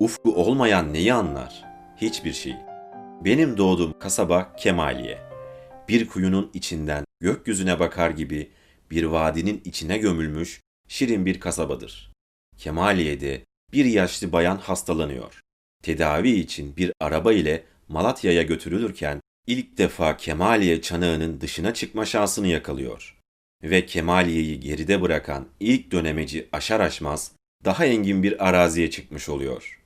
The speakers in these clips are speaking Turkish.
Ufku olmayan neyi anlar? Hiçbir şey. Benim doğduğum kasaba Kemaliye. Bir kuyunun içinden gökyüzüne bakar gibi bir vadinin içine gömülmüş şirin bir kasabadır. Kemaliye'de bir yaşlı bayan hastalanıyor. Tedavi için bir araba ile Malatya'ya götürülürken ilk defa Kemaliye çanağının dışına çıkma şansını yakalıyor. Ve Kemaliye'yi geride bırakan ilk dönemeci aşar aşmaz daha engin bir araziye çıkmış oluyor.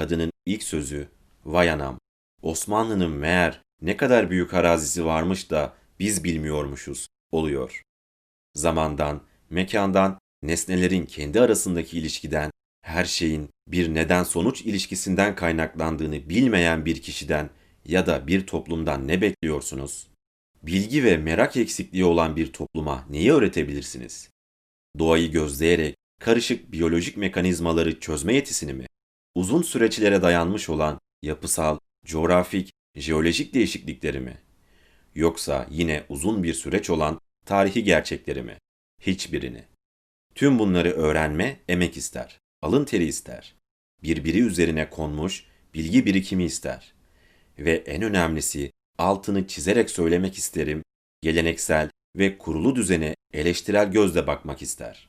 Kadının ilk sözü, vay anam, Osmanlı'nın meğer ne kadar büyük arazisi varmış da biz bilmiyormuşuz, oluyor. Zamandan, mekandan, nesnelerin kendi arasındaki ilişkiden, her şeyin bir neden-sonuç ilişkisinden kaynaklandığını bilmeyen bir kişiden ya da bir toplumdan ne bekliyorsunuz? Bilgi ve merak eksikliği olan bir topluma neyi öğretebilirsiniz? Doğayı gözleyerek karışık biyolojik mekanizmaları çözme yetisini mi? Uzun süreçlere dayanmış olan yapısal, coğrafik, jeolojik değişiklikleri mi? Yoksa yine uzun bir süreç olan tarihi gerçekleri mi? Hiçbirini. Tüm bunları öğrenme emek ister, alın teri ister. Birbiri üzerine konmuş bilgi birikimi ister. Ve en önemlisi altını çizerek söylemek isterim, geleneksel ve kurulu düzene eleştirel gözle bakmak ister.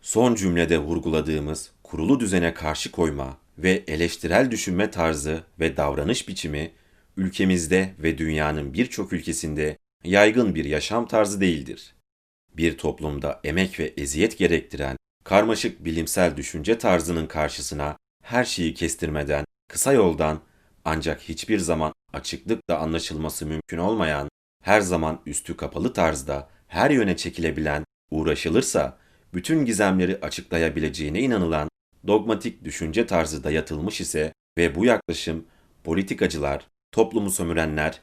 Son cümlede vurguladığımız kurulu düzene karşı koyma ve eleştirel düşünme tarzı ve davranış biçimi ülkemizde ve dünyanın birçok ülkesinde yaygın bir yaşam tarzı değildir. Bir toplumda emek ve eziyet gerektiren karmaşık bilimsel düşünce tarzının karşısına her şeyi kestirmeden, kısa yoldan ancak hiçbir zaman açıklıkla anlaşılması mümkün olmayan, her zaman üstü kapalı tarzda her yöne çekilebilen, uğraşılırsa bütün gizemleri açıklayabileceğine inanılan dogmatik düşünce tarzı dayatılmış ise ve bu yaklaşım politikacılar, toplumu sömürenler,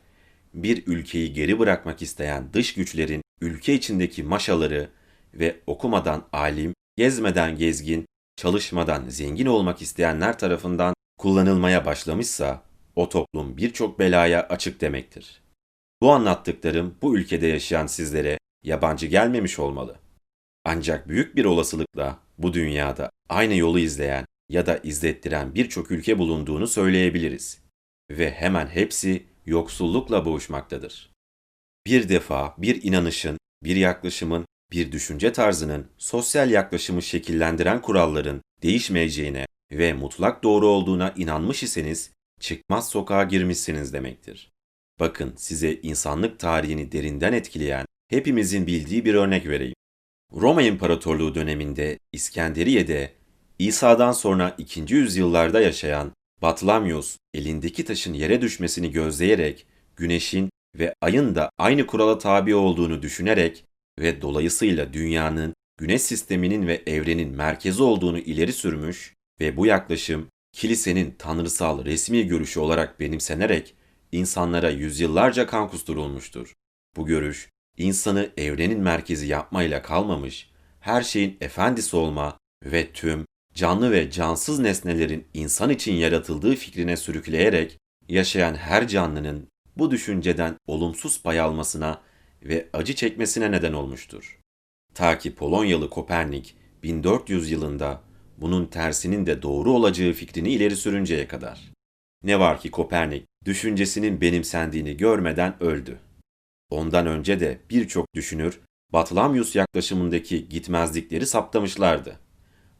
bir ülkeyi geri bırakmak isteyen dış güçlerin ülke içindeki maşaları ve okumadan alim, gezmeden gezgin, çalışmadan zengin olmak isteyenler tarafından kullanılmaya başlamışsa o toplum birçok belaya açık demektir. Bu anlattıklarım bu ülkede yaşayan sizlere yabancı gelmemiş olmalı. Ancak büyük bir olasılıkla bu dünyada aynı yolu izleyen ya da izlettiren birçok ülke bulunduğunu söyleyebiliriz. Ve hemen hepsi yoksullukla boğuşmaktadır. Bir defa bir inanışın, bir yaklaşımın, bir düşünce tarzının sosyal yaklaşımı şekillendiren kuralların değişmeyeceğine ve mutlak doğru olduğuna inanmış iseniz çıkmaz sokağa girmişsiniz demektir. Bakın size insanlık tarihini derinden etkileyen, hepimizin bildiği bir örnek vereyim. Roma İmparatorluğu döneminde İskenderiye'de İsa'dan sonra 2. yüzyıllarda yaşayan Batlamyus elindeki taşın yere düşmesini gözleyerek güneşin ve ayın da aynı kurala tabi olduğunu düşünerek ve dolayısıyla dünyanın, güneş sisteminin ve evrenin merkezi olduğunu ileri sürmüş ve bu yaklaşım kilisenin tanrısal resmi görüşü olarak benimsenerek insanlara yüzyıllarca kan kusturulmuştur. Bu görüş, insanı evrenin merkezi yapmayla kalmamış, her şeyin efendisi olma ve tüm canlı ve cansız nesnelerin insan için yaratıldığı fikrine sürükleyerek yaşayan her canlının bu düşünceden olumsuz pay almasına ve acı çekmesine neden olmuştur. Ta ki Polonyalı Kopernik 1400 yılında bunun tersinin de doğru olacağı fikrini ileri sürünceye kadar. Ne var ki Kopernik düşüncesinin benimsendiğini görmeden öldü. Ondan önce de birçok düşünür Batlamyus yaklaşımındaki gitmezlikleri saptamışlardı.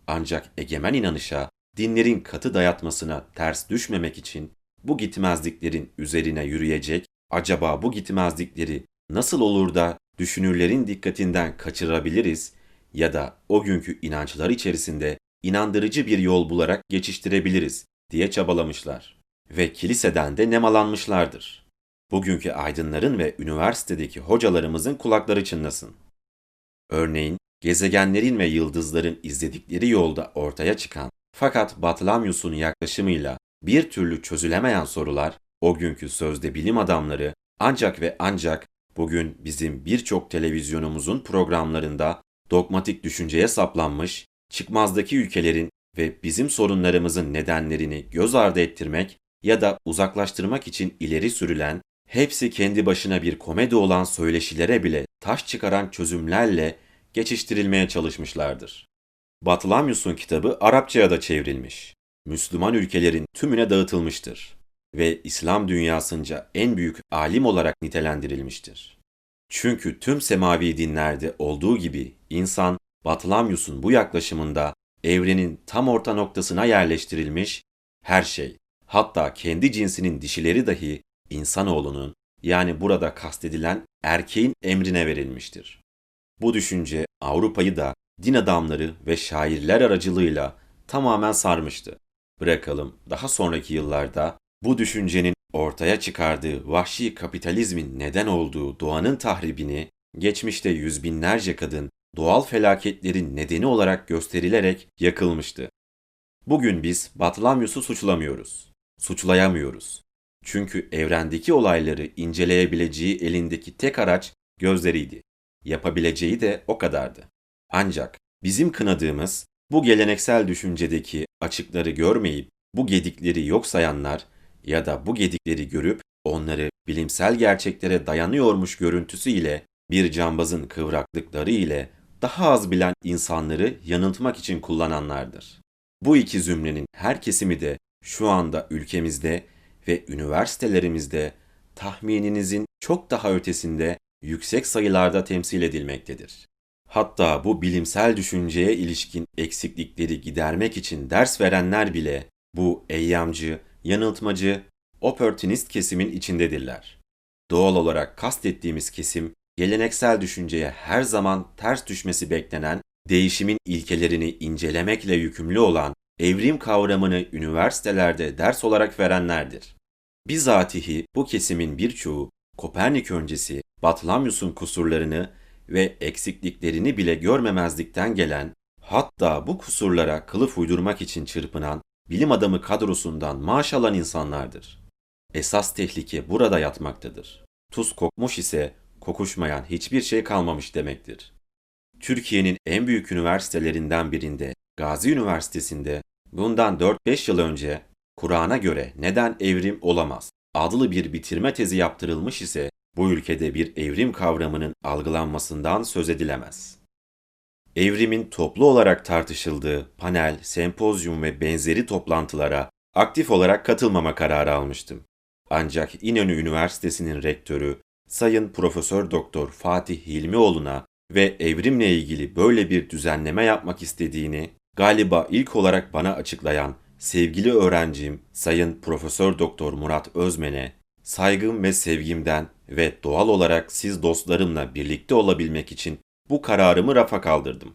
Ancak egemen inanışa, dinlerin katı dayatmasına ters düşmemek için bu gitmezliklerin üzerine yürüyecek, acaba bu gitmezlikleri nasıl olur da düşünürlerin dikkatinden kaçırabiliriz ya da o günkü inançlar içerisinde inandırıcı bir yol bularak geçiştirebiliriz diye çabalamışlar. Ve kiliseden de nemalanmışlardır. Bugünkü aydınların ve üniversitedeki hocalarımızın kulakları çınlasın. Örneğin gezegenlerin ve yıldızların izledikleri yolda ortaya çıkan fakat Batlamyus'un yaklaşımıyla bir türlü çözülemeyen sorular o günkü sözde bilim adamları ancak ve ancak bugün bizim birçok televizyonumuzun programlarında dogmatik düşünceye saplanmış, çıkmazdaki ülkelerin ve bizim sorunlarımızın nedenlerini göz ardı ettirmek ya da uzaklaştırmak için ileri sürülen, hepsi kendi başına bir komedi olan söyleşilere bile taş çıkaran çözümlerle geçiştirilmeye çalışmışlardır. Batlamyus'un kitabı Arapçaya da çevrilmiş. Müslüman ülkelerin tümüne dağıtılmıştır ve İslam dünyasınca en büyük alim olarak nitelendirilmiştir. Çünkü tüm semavi dinlerde olduğu gibi insan Batlamyus'un bu yaklaşımında evrenin tam orta noktasına yerleştirilmiş, her şey, hatta kendi cinsinin dişileri dahi insanoğlunun yani burada kastedilen erkeğin emrine verilmiştir. Bu düşünce Avrupa'yı da din adamları ve şairler aracılığıyla tamamen sarmıştı. Bırakalım daha sonraki yıllarda bu düşüncenin ortaya çıkardığı vahşi kapitalizmin neden olduğu doğanın tahribini geçmişte yüz binlerce kadın doğal felaketlerin nedeni olarak gösterilerek yakılmıştı. Bugün biz Batlamyus'u suçlamıyoruz. Suçlayamıyoruz. Çünkü evrendeki olayları inceleyebileceği elindeki tek araç gözleriydi. Yapabileceği de o kadardı. Ancak bizim kınadığımız bu geleneksel düşüncedeki açıkları görmeyip bu gedikleri yok sayanlar ya da bu gedikleri görüp onları bilimsel gerçeklere dayanıyormuş görüntüsü ile bir cambazın kıvraklıkları ile daha az bilen insanları yanıltmak için kullananlardır. Bu iki zümrenin her kesimi de şu anda ülkemizde ve üniversitelerimizde tahmininizin çok daha ötesinde yüksek sayılarda temsil edilmektedir. Hatta bu bilimsel düşünceye ilişkin eksiklikleri gidermek için ders verenler bile bu eyyamcı, yanıltmacı, opportunist kesimin içindedirler. Doğal olarak kastettiğimiz kesim, geleneksel düşünceye her zaman ters düşmesi beklenen, değişimin ilkelerini incelemekle yükümlü olan evrim kavramını üniversitelerde ders olarak verenlerdir. Bizatihi bu kesimin birçoğu Kopernik öncesi Batlamyus'un kusurlarını ve eksikliklerini bile görmemezlikten gelen, hatta bu kusurlara kılıf uydurmak için çırpınan bilim adamı kadrosundan maaş alan insanlardır. Esas tehlike burada yatmaktadır. Tuz kokmuş ise kokuşmayan hiçbir şey kalmamış demektir. Türkiye'nin en büyük üniversitelerinden birinde, Gazi Üniversitesi'nde bundan 4-5 yıl önce Kur'an'a göre neden evrim olamaz adlı bir bitirme tezi yaptırılmış ise bu ülkede bir evrim kavramının algılanmasından söz edilemez. Evrimin toplu olarak tartışıldığı panel, sempozyum ve benzeri toplantılara aktif olarak katılmama kararı almıştım. Ancak İnönü Üniversitesi'nin rektörü Sayın Profesör Doktor Fatih Hilmioğlu'na ve evrimle ilgili böyle bir düzenleme yapmak istediğini galiba ilk olarak bana açıklayan sevgili öğrencim Sayın Profesör Doktor Murat Özmen'e saygım ve sevgimden ve doğal olarak siz dostlarımla birlikte olabilmek için bu kararımı rafa kaldırdım.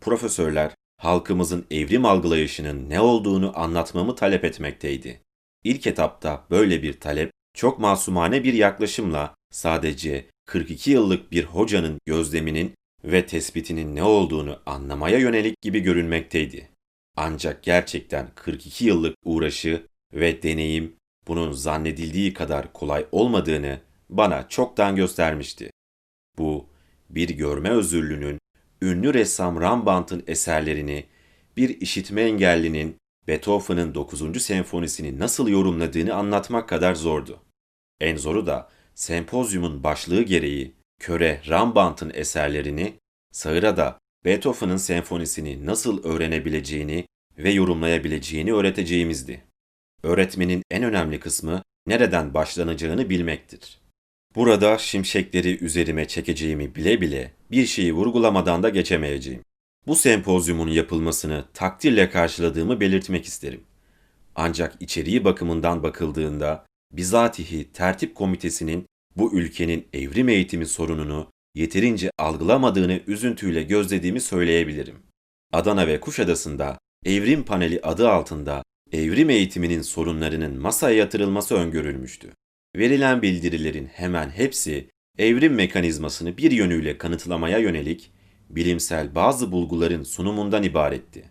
Profesörler halkımızın evrim algılayışının ne olduğunu anlatmamı talep etmekteydi. İlk etapta böyle bir talep çok masumane bir yaklaşımla sadece 42 yıllık bir hocanın gözleminin ve tespitinin ne olduğunu anlamaya yönelik gibi görünmekteydi. Ancak gerçekten 42 yıllık uğraşı ve deneyim bunun zannedildiği kadar kolay olmadığını bana çoktan göstermişti. Bu, bir görme özürlünün ünlü ressam Rembrandt'ın eserlerini bir işitme engellinin Beethoven'ın 9. senfonisini nasıl yorumladığını anlatmak kadar zordu. En zoru da sempozyumun başlığı gereği köre Rembrandt'ın eserlerini, sağıra da Beethoven'ın senfonisini nasıl öğrenebileceğini ve yorumlayabileceğini öğreteceğimizdi. Öğretmenin en önemli kısmı nereden başlanacağını bilmektir. Burada şimşekleri üzerime çekeceğimi bile bile bir şeyi vurgulamadan da geçemeyeceğim. Bu sempozyumun yapılmasını takdirle karşıladığımı belirtmek isterim. Ancak içeriği bakımından bakıldığında bizatihi tertip komitesinin bu ülkenin evrim eğitimi sorununu yeterince algılamadığını üzüntüyle gözlediğimi söyleyebilirim. Adana ve Kuşadası'nda Evrim Paneli adı altında evrim eğitiminin sorunlarının masaya yatırılması öngörülmüştü. Verilen bildirilerin hemen hepsi evrim mekanizmasını bir yönüyle kanıtlamaya yönelik bilimsel bazı bulguların sunumundan ibaretti.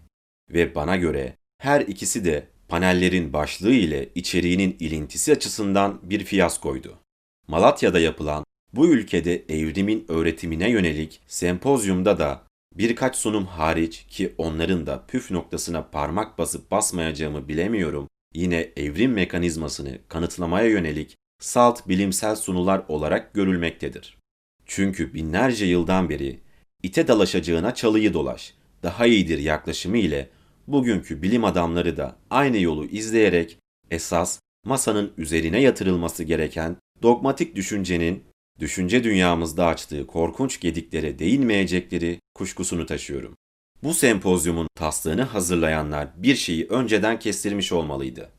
Ve bana göre her ikisi de panellerin başlığı ile içeriğinin ilintisi açısından bir fiyaskoydu. Malatya'da yapılan bu ülkede evrimin öğretimine yönelik sempozyumda da birkaç sunum hariç ki onların da püf noktasına parmak basıp basmayacağımı bilemiyorum, yine evrim mekanizmasını kanıtlamaya yönelik salt bilimsel sunular olarak görülmektedir. Çünkü binlerce yıldan beri ite dalaşacağına çalıyı dolaş, daha iyidir yaklaşımı ile bugünkü bilim adamları da aynı yolu izleyerek esas masanın üzerine yatırılması gereken dogmatik düşüncenin düşünce dünyamızda açtığı korkunç gediklere değinmeyecekleri kuşkusunu taşıyorum. Bu sempozyumun taslağını hazırlayanlar bir şeyi önceden kestirmiş olmalıydı.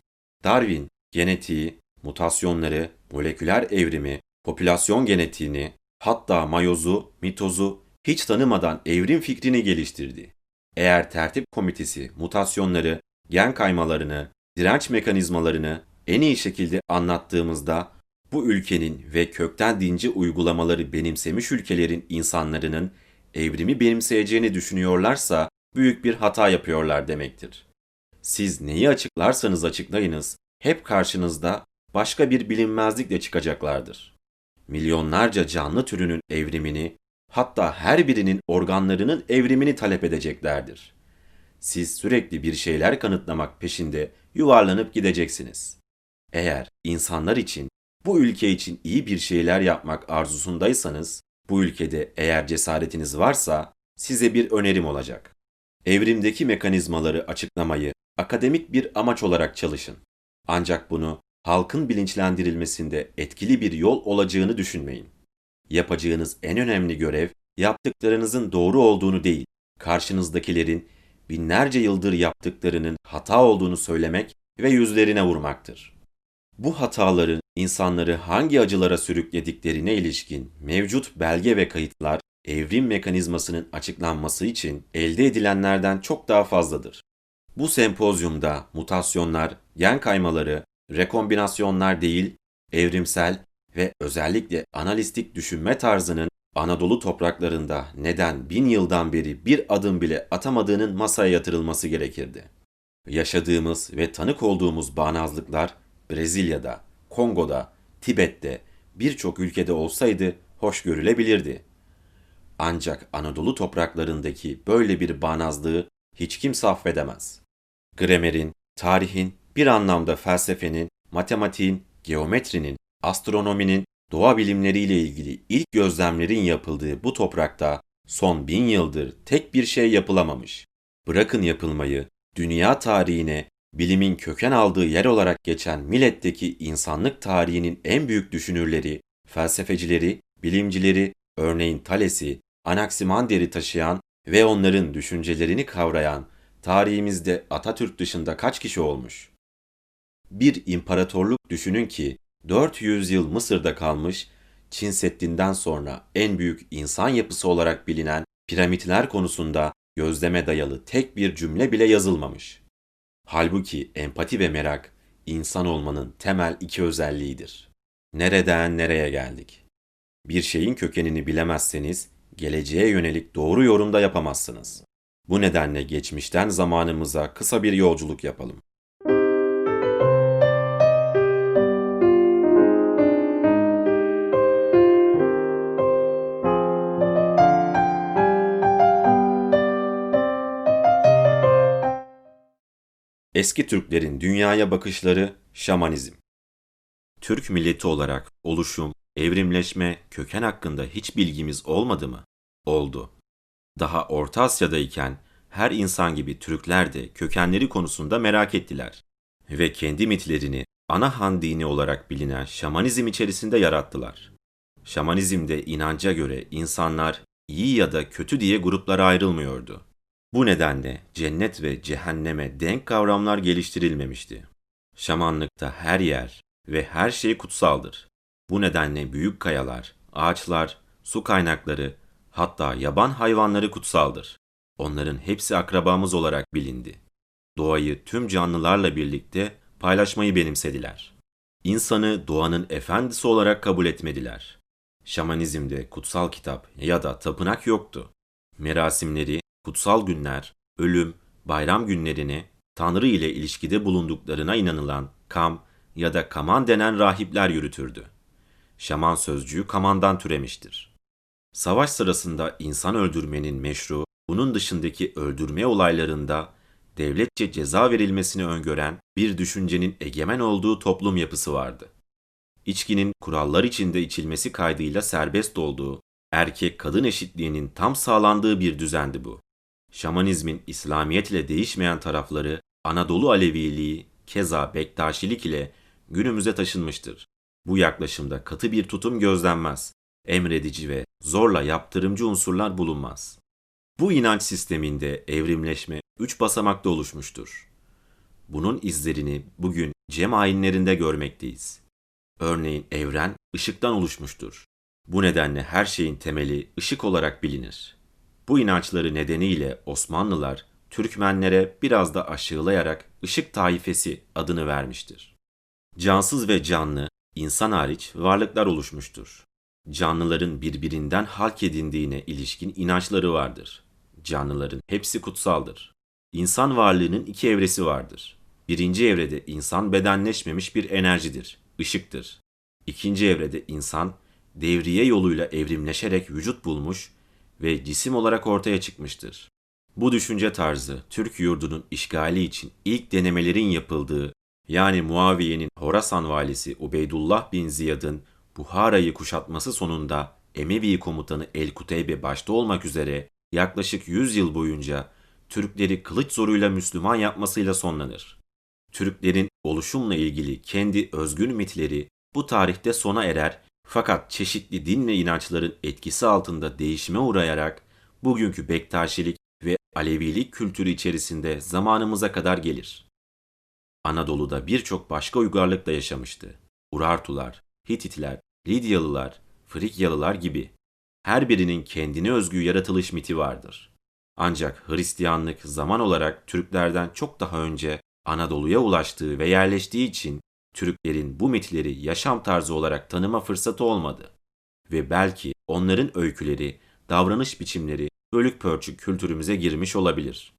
Darwin, genetiği, mutasyonları, moleküler evrimi, popülasyon genetiğini, hatta mayozu, mitozu hiç tanımadan evrim fikrini geliştirdi. Eğer tertip komitesi mutasyonları, gen kaymalarını, direnç mekanizmalarını en iyi şekilde anlattığımızda bu ülkenin ve kökten dinci uygulamaları benimsemiş ülkelerin insanlarının evrimi benimseyeceğini düşünüyorlarsa büyük bir hata yapıyorlar demektir. Siz neyi açıklarsanız açıklayınız, hep karşınızda başka bir bilinmezlikle çıkacaklardır. Milyonlarca canlı türünün evrimini, hatta her birinin organlarının evrimini talep edeceklerdir. Siz sürekli bir şeyler kanıtlamak peşinde yuvarlanıp gideceksiniz. Eğer insanlar için, bu ülke için iyi bir şeyler yapmak arzusundaysanız, bu ülkede eğer cesaretiniz varsa size bir önerim olacak. Evrimdeki mekanizmaları açıklamayı akademik bir amaç olarak çalışın. Ancak bunu halkın bilinçlendirilmesinde etkili bir yol olacağını düşünmeyin. Yapacağınız en önemli görev yaptıklarınızın doğru olduğunu değil, karşınızdakilerin binlerce yıldır yaptıklarının hata olduğunu söylemek ve yüzlerine vurmaktır. Bu hataların insanları hangi acılara sürüklediklerine ilişkin mevcut belge ve kayıtlar evrim mekanizmasının açıklanması için elde edilenlerden çok daha fazladır. Bu sempozyumda mutasyonlar, gen kaymaları, rekombinasyonlar değil, evrimsel ve özellikle analistik düşünme tarzının Anadolu topraklarında neden bin yıldan beri bir adım bile atamadığının masaya yatırılması gerekirdi. Yaşadığımız ve tanık olduğumuz bağnazlıklar Brezilya'da, Kongo'da, Tibet'te birçok ülkede olsaydı hoş görülebilirdi. Ancak Anadolu topraklarındaki böyle bir bağnazlığı hiç kimse affedemez. Gramerin, tarihin, bir anlamda felsefenin, matematiğin, geometrinin, astronominin, doğa bilimleriyle ilgili ilk gözlemlerin yapıldığı bu toprakta son bin yıldır tek bir şey yapılamamış. Bırakın yapılmayı, dünya tarihine bilimin köken aldığı yer olarak geçen milletteki insanlık tarihinin en büyük düşünürleri, felsefecileri, bilimcileri, örneğin Thales'i, Anaximander'i taşıyan ve onların düşüncelerini kavrayan tarihimizde Atatürk dışında kaç kişi olmuş? Bir imparatorluk düşünün ki 400 yıl Mısır'da kalmış, Çin Seddi'nden sonra en büyük insan yapısı olarak bilinen piramitler konusunda gözleme dayalı tek bir cümle bile yazılmamış. Halbuki empati ve merak insan olmanın temel iki özelliğidir. Nereden nereye geldik? Bir şeyin kökenini bilemezseniz geleceğe yönelik doğru yorumda yapamazsınız. Bu nedenle geçmişten zamanımıza kısa bir yolculuk yapalım. Eski Türklerin dünyaya bakışları şamanizm. Türk milleti olarak oluşum, evrimleşme, köken hakkında hiç bilgimiz olmadı mı? Oldu. Daha Orta Asya'dayken her insan gibi Türkler de kökenleri konusunda merak ettiler ve kendi mitlerini ana han dini olarak bilinen şamanizm içerisinde yarattılar. Şamanizmde inanca göre insanlar iyi ya da kötü diye gruplara ayrılmıyordu. Bu nedenle cennet ve cehenneme denk kavramlar geliştirilmemişti. Şamanlıkta her yer ve her şey kutsaldır. Bu nedenle büyük kayalar, ağaçlar, su kaynakları, hatta yaban hayvanları kutsaldır. Onların hepsi akrabamız olarak bilindi. Doğayı tüm canlılarla birlikte paylaşmayı benimsediler. İnsanı doğanın efendisi olarak kabul etmediler. Şamanizmde kutsal kitap ya da tapınak yoktu. Merasimleri kutsal günler, ölüm, bayram günlerini Tanrı ile ilişkide bulunduklarına inanılan kam ya da kaman denen rahipler yürütürdü. Şaman sözcüğü kamandan türemiştir. Savaş sırasında insan öldürmenin meşru, bunun dışındaki öldürme olaylarında devletçe ceza verilmesini öngören bir düşüncenin egemen olduğu toplum yapısı vardı. İçkinin kurallar içinde içilmesi kaydıyla serbest olduğu, erkek kadın eşitliğinin tam sağlandığı bir düzendi bu. Şamanizmin İslamiyet ile değişmeyen tarafları Anadolu Aleviliği, keza Bektaşilik ile günümüze taşınmıştır. Bu yaklaşımda katı bir tutum gözlenmez. Emredici ve zorla yaptırımcı unsurlar bulunmaz. Bu inanç sisteminde evrimleşme üç basamakta oluşmuştur. Bunun izlerini bugün cem ayinlerinde görmekteyiz. Örneğin evren ışıktan oluşmuştur. Bu nedenle her şeyin temeli ışık olarak bilinir. Bu inançları nedeniyle Osmanlılar Türkmenlere biraz da aşağılayarak ışık taifesi adını vermiştir. Cansız ve canlı, insan hariç varlıklar oluşmuştur. Canlıların birbirinden halk edindiğine ilişkin inançları vardır. Canlıların hepsi kutsaldır. İnsan varlığının iki evresi vardır. Birinci evrede insan bedenleşmemiş bir enerjidir, ışıktır. İkinci evrede insan devriye yoluyla evrimleşerek vücut bulmuş ve cisim olarak ortaya çıkmıştır. Bu düşünce tarzı Türk yurdunun işgali için ilk denemelerin yapıldığı yani Muaviye'nin Horasan valisi Ubeydullah bin Ziyad'ın Buhara'yı kuşatması sonunda Emevi komutanı El-Kuteybe başta olmak üzere yaklaşık 100 yıl boyunca Türkleri kılıç zoruyla Müslüman yapmasıyla sonlanır. Türklerin oluşumla ilgili kendi özgün mitleri bu tarihte sona erer fakat çeşitli din ve inançların etkisi altında değişime uğrayarak bugünkü Bektaşilik ve Alevilik kültürü içerisinde zamanımıza kadar gelir. Anadolu'da birçok başka uygarlık da yaşamıştı. Urartular, Hititler, Lidyalılar, Frikyalılar gibi. Her birinin kendine özgü yaratılış miti vardır. Ancak Hristiyanlık zaman olarak Türklerden çok daha önce Anadolu'ya ulaştığı ve yerleştiği için Türklerin bu mitleri yaşam tarzı olarak tanıma fırsatı olmadı. Ve belki onların öyküleri, davranış biçimleri bölük pörçük kültürümüze girmiş olabilir.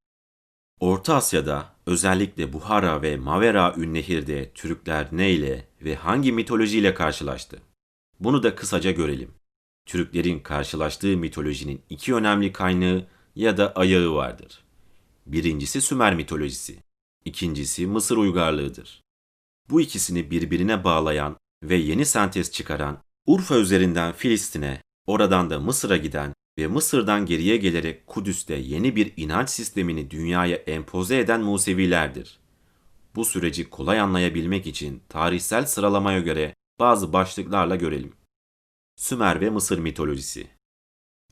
Orta Asya'da özellikle Buhara ve Mavera Ünnehir'de Türkler neyle ve hangi mitolojiyle karşılaştı? Bunu da kısaca görelim. Türklerin karşılaştığı mitolojinin iki önemli kaynağı ya da ayağı vardır. Birincisi Sümer mitolojisi, ikincisi Mısır uygarlığıdır. Bu ikisini birbirine bağlayan ve yeni sentez çıkaran Urfa üzerinden Filistin'e, oradan da Mısır'a giden ve Mısır'dan geriye gelerek Kudüs'te yeni bir inanç sistemini dünyaya empoze eden Musevilerdir. Bu süreci kolay anlayabilmek için tarihsel sıralamaya göre bazı başlıklarla görelim. Sümer ve Mısır mitolojisi.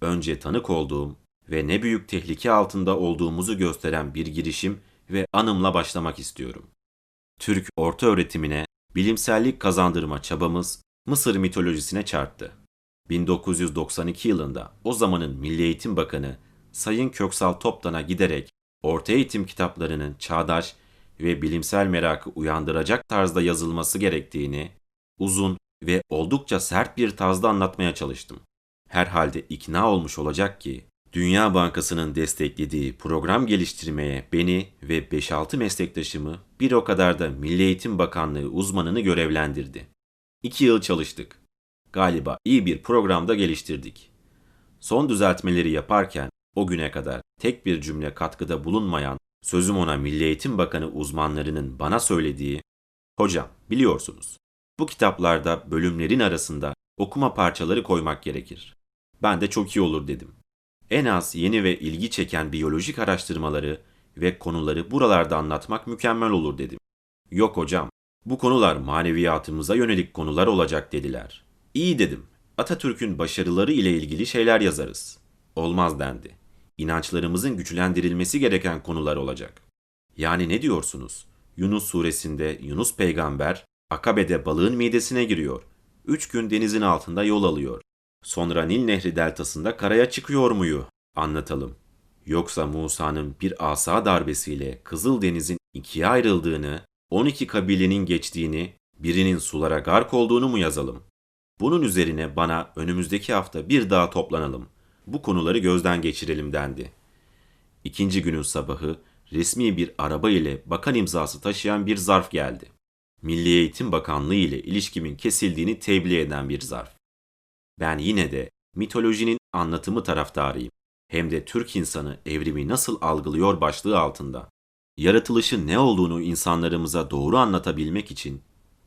Önce tanık olduğum ve ne büyük tehlike altında olduğumuzu gösteren bir girişim ve anımla başlamak istiyorum. Türk orta öğretimine bilimsellik kazandırma çabamız Mısır mitolojisine çarptı. 1992 yılında o zamanın Milli Eğitim Bakanı Sayın Köksal Toptan'a giderek orta eğitim kitaplarının çağdaş ve bilimsel merakı uyandıracak tarzda yazılması gerektiğini uzun ve oldukça sert bir tarzda anlatmaya çalıştım. Herhalde ikna olmuş olacak ki Dünya Bankası'nın desteklediği program geliştirmeye beni ve 5-6 meslektaşımı bir o kadar da Milli Eğitim Bakanlığı uzmanını görevlendirdi. İki yıl çalıştık. Galiba iyi bir programda geliştirdik. Son düzeltmeleri yaparken o güne kadar tek bir cümle katkıda bulunmayan sözüm ona Milli Eğitim Bakanı uzmanlarının bana söylediği Hocam biliyorsunuz bu kitaplarda bölümlerin arasında okuma parçaları koymak gerekir. Ben de çok iyi olur dedim. En az yeni ve ilgi çeken biyolojik araştırmaları ve konuları buralarda anlatmak mükemmel olur dedim. Yok hocam, bu konular maneviyatımıza yönelik konular olacak dediler. İyi dedim. Atatürk'ün başarıları ile ilgili şeyler yazarız. Olmaz dendi. İnançlarımızın güçlendirilmesi gereken konular olacak. Yani ne diyorsunuz? Yunus suresinde Yunus peygamber Akabe'de balığın midesine giriyor. Üç gün denizin altında yol alıyor. Sonra Nil Nehri deltasında karaya çıkıyor muyu? Anlatalım. Yoksa Musa'nın bir asa darbesiyle Kızıldeniz'in ikiye ayrıldığını, 12 kabilenin geçtiğini, birinin sulara gark olduğunu mu yazalım? Bunun üzerine bana önümüzdeki hafta bir daha toplanalım. Bu konuları gözden geçirelim dendi. İkinci günün sabahı resmi bir araba ile bakan imzası taşıyan bir zarf geldi. Milli Eğitim Bakanlığı ile ilişkimin kesildiğini tebliğ eden bir zarf. Ben yine de mitolojinin anlatımı taraftarıyım. Hem de Türk insanı evrimi nasıl algılıyor başlığı altında. Yaratılışın ne olduğunu insanlarımıza doğru anlatabilmek için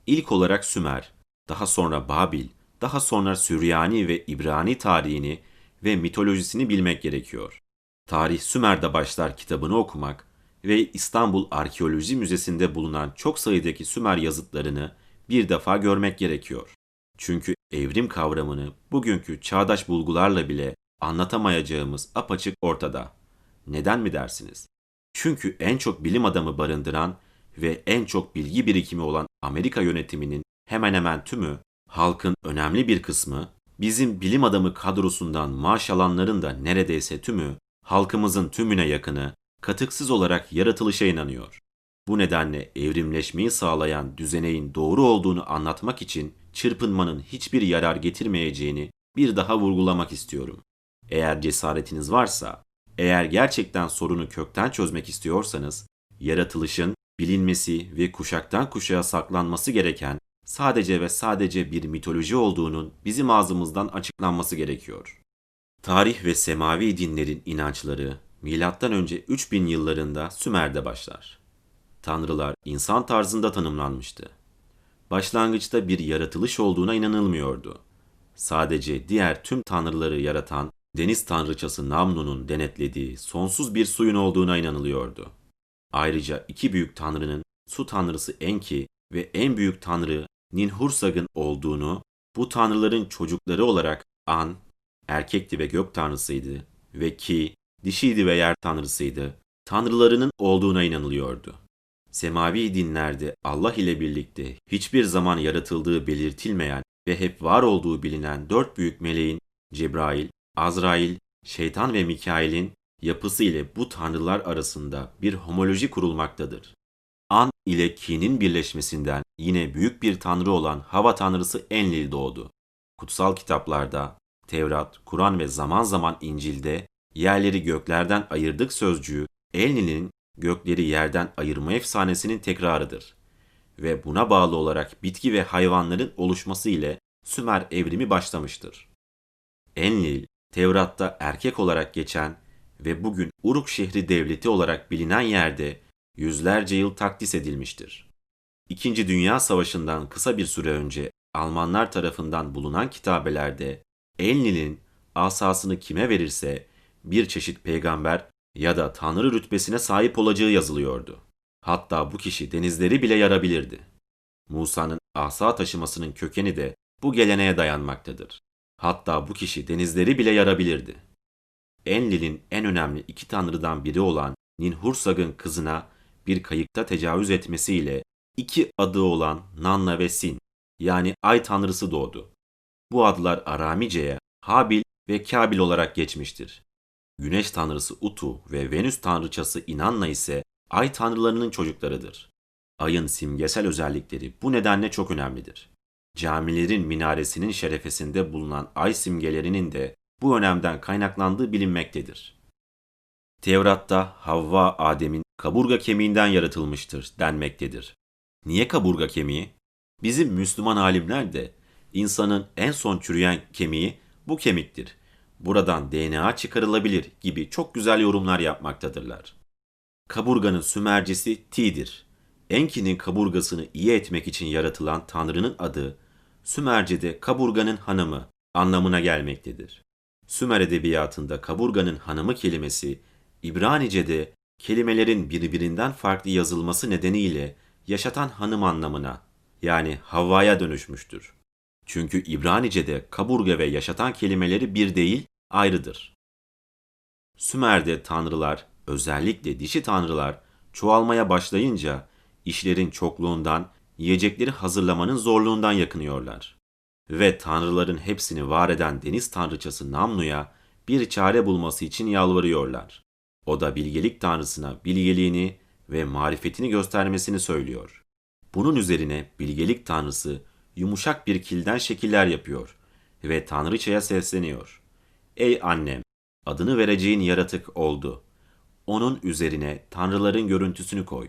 ilk olarak Sümer, daha sonra Babil, daha sonra Süryani ve İbrani tarihini ve mitolojisini bilmek gerekiyor. Tarih Sümer'de başlar kitabını okumak ve İstanbul Arkeoloji Müzesi'nde bulunan çok sayıdaki Sümer yazıtlarını bir defa görmek gerekiyor. Çünkü evrim kavramını bugünkü çağdaş bulgularla bile anlatamayacağımız apaçık ortada. Neden mi dersiniz? Çünkü en çok bilim adamı barındıran ve en çok bilgi birikimi olan Amerika yönetiminin hemen hemen tümü, halkın önemli bir kısmı, bizim bilim adamı kadrosundan maaş alanların da neredeyse tümü, halkımızın tümüne yakını, katıksız olarak yaratılışa inanıyor. Bu nedenle evrimleşmeyi sağlayan düzeneğin doğru olduğunu anlatmak için çırpınmanın hiçbir yarar getirmeyeceğini bir daha vurgulamak istiyorum. Eğer cesaretiniz varsa, eğer gerçekten sorunu kökten çözmek istiyorsanız, yaratılışın bilinmesi ve kuşaktan kuşağa saklanması gereken sadece ve sadece bir mitoloji olduğunun bizim ağzımızdan açıklanması gerekiyor. Tarih ve semavi dinlerin inançları önce 3000 yıllarında Sümer'de başlar. Tanrılar insan tarzında tanımlanmıştı. Başlangıçta bir yaratılış olduğuna inanılmıyordu. Sadece diğer tüm tanrıları yaratan deniz tanrıçası Namnu'nun denetlediği sonsuz bir suyun olduğuna inanılıyordu. Ayrıca iki büyük tanrının su tanrısı Enki ve en büyük tanrı Ninhursag'ın olduğunu, bu tanrıların çocukları olarak An, erkekti ve gök tanrısıydı ve Ki, dişiydi ve yer tanrısıydı, tanrılarının olduğuna inanılıyordu. Semavi dinlerde Allah ile birlikte hiçbir zaman yaratıldığı belirtilmeyen ve hep var olduğu bilinen dört büyük meleğin Cebrail, Azrail, Şeytan ve Mikail'in yapısı ile bu tanrılar arasında bir homoloji kurulmaktadır. An ile Ki'nin birleşmesinden yine büyük bir tanrı olan hava tanrısı Enlil doğdu. Kutsal kitaplarda, Tevrat, Kur'an ve zaman zaman İncil'de yerleri göklerden ayırdık sözcüğü Enlil'in gökleri yerden ayırma efsanesinin tekrarıdır. Ve buna bağlı olarak bitki ve hayvanların oluşması ile Sümer evrimi başlamıştır. Enlil, Tevrat'ta erkek olarak geçen ve bugün Uruk şehri devleti olarak bilinen yerde yüzlerce yıl takdis edilmiştir. İkinci Dünya Savaşı'ndan kısa bir süre önce Almanlar tarafından bulunan kitabelerde Enlil'in asasını kime verirse bir çeşit peygamber ya da tanrı rütbesine sahip olacağı yazılıyordu. Hatta bu kişi denizleri bile yarabilirdi. Musa'nın asa taşımasının kökeni de bu geleneğe dayanmaktadır. Hatta bu kişi denizleri bile yarabilirdi. Enlil'in en önemli iki tanrıdan biri olan Ninhursag'ın kızına bir kayıkta tecavüz etmesiyle iki adı olan Nanna ve Sin yani ay tanrısı doğdu. Bu adlar Aramice'ye Habil ve Kabil olarak geçmiştir. Güneş tanrısı Utu ve Venüs tanrıçası Inanna ise ay tanrılarının çocuklarıdır. Ayın simgesel özellikleri bu nedenle çok önemlidir. Camilerin minaresinin şerefesinde bulunan ay simgelerinin de bu önemden kaynaklandığı bilinmektedir. Tevrat'ta Havva Adem'in kaburga kemiğinden yaratılmıştır denmektedir. Niye kaburga kemiği? Bizim Müslüman alimler de insanın en son çürüyen kemiği bu kemiktir. Buradan DNA çıkarılabilir gibi çok güzel yorumlar yapmaktadırlar. Kaburganın Sümercesi Ti'dir. Enki'nin kaburgasını iyi etmek için yaratılan tanrının adı Sümerce'de kaburganın hanımı anlamına gelmektedir. Sümer edebiyatında kaburganın hanımı kelimesi İbranice'de kelimelerin birbirinden farklı yazılması nedeniyle yaşatan hanım anlamına yani Havva'ya dönüşmüştür. Çünkü İbranice'de kaburga ve yaşatan kelimeleri bir değil, ayrıdır. Sümer'de tanrılar, özellikle dişi tanrılar çoğalmaya başlayınca işlerin çokluğundan, yiyecekleri hazırlamanın zorluğundan yakınıyorlar. Ve tanrıların hepsini var eden deniz tanrıçası Namnu'ya bir çare bulması için yalvarıyorlar. O da bilgelik tanrısına bilgeliğini ve marifetini göstermesini söylüyor. Bunun üzerine bilgelik tanrısı yumuşak bir kilden şekiller yapıyor ve tanrıçaya sesleniyor. Ey annem, adını vereceğin yaratık oldu. Onun üzerine tanrıların görüntüsünü koy.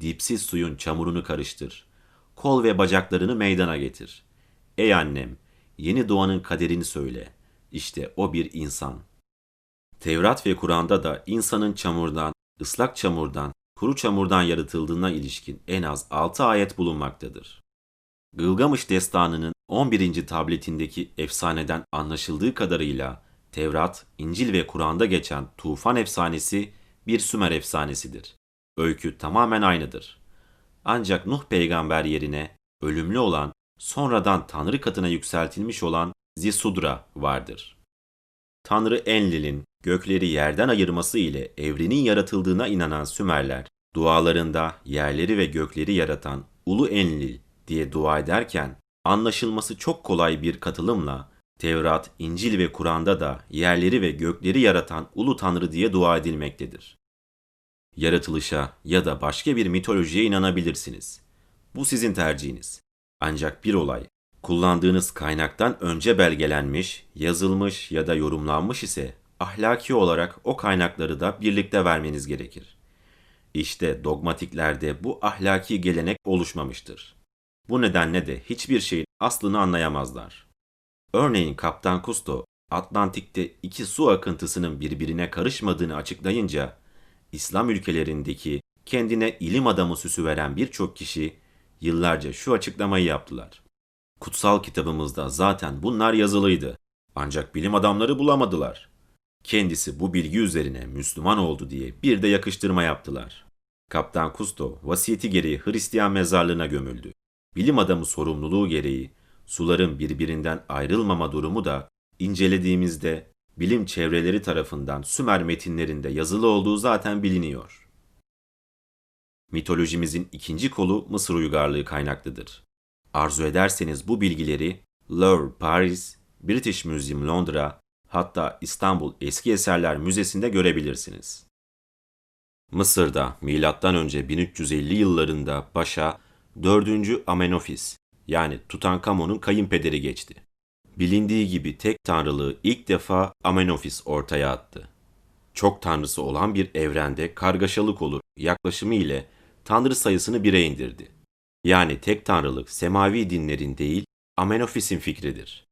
Dipsiz suyun çamurunu karıştır. Kol ve bacaklarını meydana getir. Ey annem, yeni doğanın kaderini söyle. İşte o bir insan. Tevrat ve Kur'an'da da insanın çamurdan, ıslak çamurdan, kuru çamurdan yaratıldığına ilişkin en az 6 ayet bulunmaktadır. Gılgamış destanının 11. tabletindeki efsaneden anlaşıldığı kadarıyla Tevrat, İncil ve Kur'an'da geçen tufan efsanesi bir Sümer efsanesidir. Öykü tamamen aynıdır. Ancak Nuh peygamber yerine ölümlü olan, sonradan Tanrı katına yükseltilmiş olan Zisudra vardır. Tanrı Enlil'in gökleri yerden ayırması ile evrenin yaratıldığına inanan Sümerler, dualarında yerleri ve gökleri yaratan Ulu Enlil diye dua ederken, anlaşılması çok kolay bir katılımla Tevrat, İncil ve Kur'an'da da yerleri ve gökleri yaratan Ulu Tanrı diye dua edilmektedir. Yaratılışa ya da başka bir mitolojiye inanabilirsiniz. Bu sizin tercihiniz. Ancak bir olay, kullandığınız kaynaktan önce belgelenmiş, yazılmış ya da yorumlanmış ise ahlaki olarak o kaynakları da birlikte vermeniz gerekir. İşte dogmatiklerde bu ahlaki gelenek oluşmamıştır. Bu nedenle de hiçbir şeyin aslını anlayamazlar. Örneğin Kaptan Kusto, Atlantik'te iki su akıntısının birbirine karışmadığını açıklayınca, İslam ülkelerindeki kendine ilim adamı süsü veren birçok kişi yıllarca şu açıklamayı yaptılar. Kutsal kitabımızda zaten bunlar yazılıydı. Ancak bilim adamları bulamadılar. Kendisi bu bilgi üzerine Müslüman oldu diye bir de yakıştırma yaptılar. Kaptan Kusto vasiyeti gereği Hristiyan mezarlığına gömüldü. Bilim adamı sorumluluğu gereği suların birbirinden ayrılmama durumu da incelediğimizde bilim çevreleri tarafından Sümer metinlerinde yazılı olduğu zaten biliniyor. Mitolojimizin ikinci kolu Mısır uygarlığı kaynaklıdır. Arzu ederseniz bu bilgileri Louvre Paris, British Museum Londra, hatta İstanbul Eski Eserler Müzesi'nde görebilirsiniz. Mısır'da M.Ö. 1350 yıllarında başa 4. Amenofis yani Tutankamon'un kayınpederi geçti. Bilindiği gibi tek tanrılığı ilk defa Amenofis ortaya attı. Çok tanrısı olan bir evrende kargaşalık olur yaklaşımı ile tanrı sayısını bire indirdi. Yani tek tanrılık semavi dinlerin değil Amenofis'in fikridir.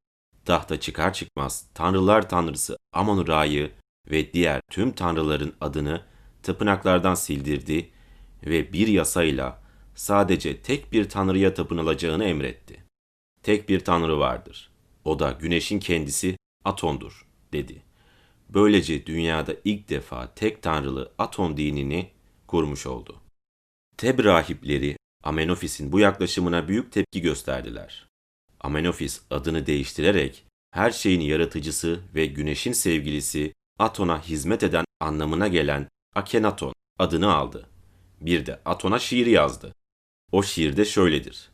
Tahta çıkar çıkmaz tanrılar tanrısı Amon-Ra'yı ve diğer tüm tanrıların adını tapınaklardan sildirdi ve bir yasayla sadece tek bir tanrıya tapınılacağını emretti. Tek bir tanrı vardır. O da güneşin kendisi Aton'dur, dedi. Böylece dünyada ilk defa tek tanrılı Aton dinini kurmuş oldu. Teb rahipleri Amenofis'in bu yaklaşımına büyük tepki gösterdiler. Amenofis adını değiştirerek her şeyin yaratıcısı ve güneşin sevgilisi Aton'a hizmet eden anlamına gelen Akenaton adını aldı. Bir de Aton'a şiir yazdı. O şiirde şöyledir.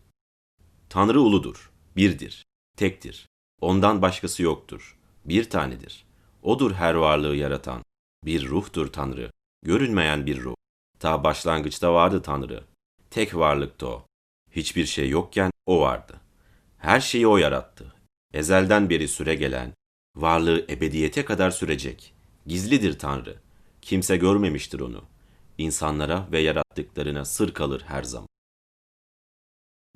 Tanrı uludur, birdir, tektir. Ondan başkası yoktur. Bir tanedir. Odur her varlığı yaratan. Bir ruhtur Tanrı. Görünmeyen bir ruh. Ta başlangıçta vardı Tanrı. Tek varlıktı o. Hiçbir şey yokken o vardı. Her şeyi o yarattı. Ezelden beri süre gelen, varlığı ebediyete kadar sürecek. Gizlidir Tanrı. Kimse görmemiştir onu. İnsanlara ve yarattıklarına sır kalır her zaman.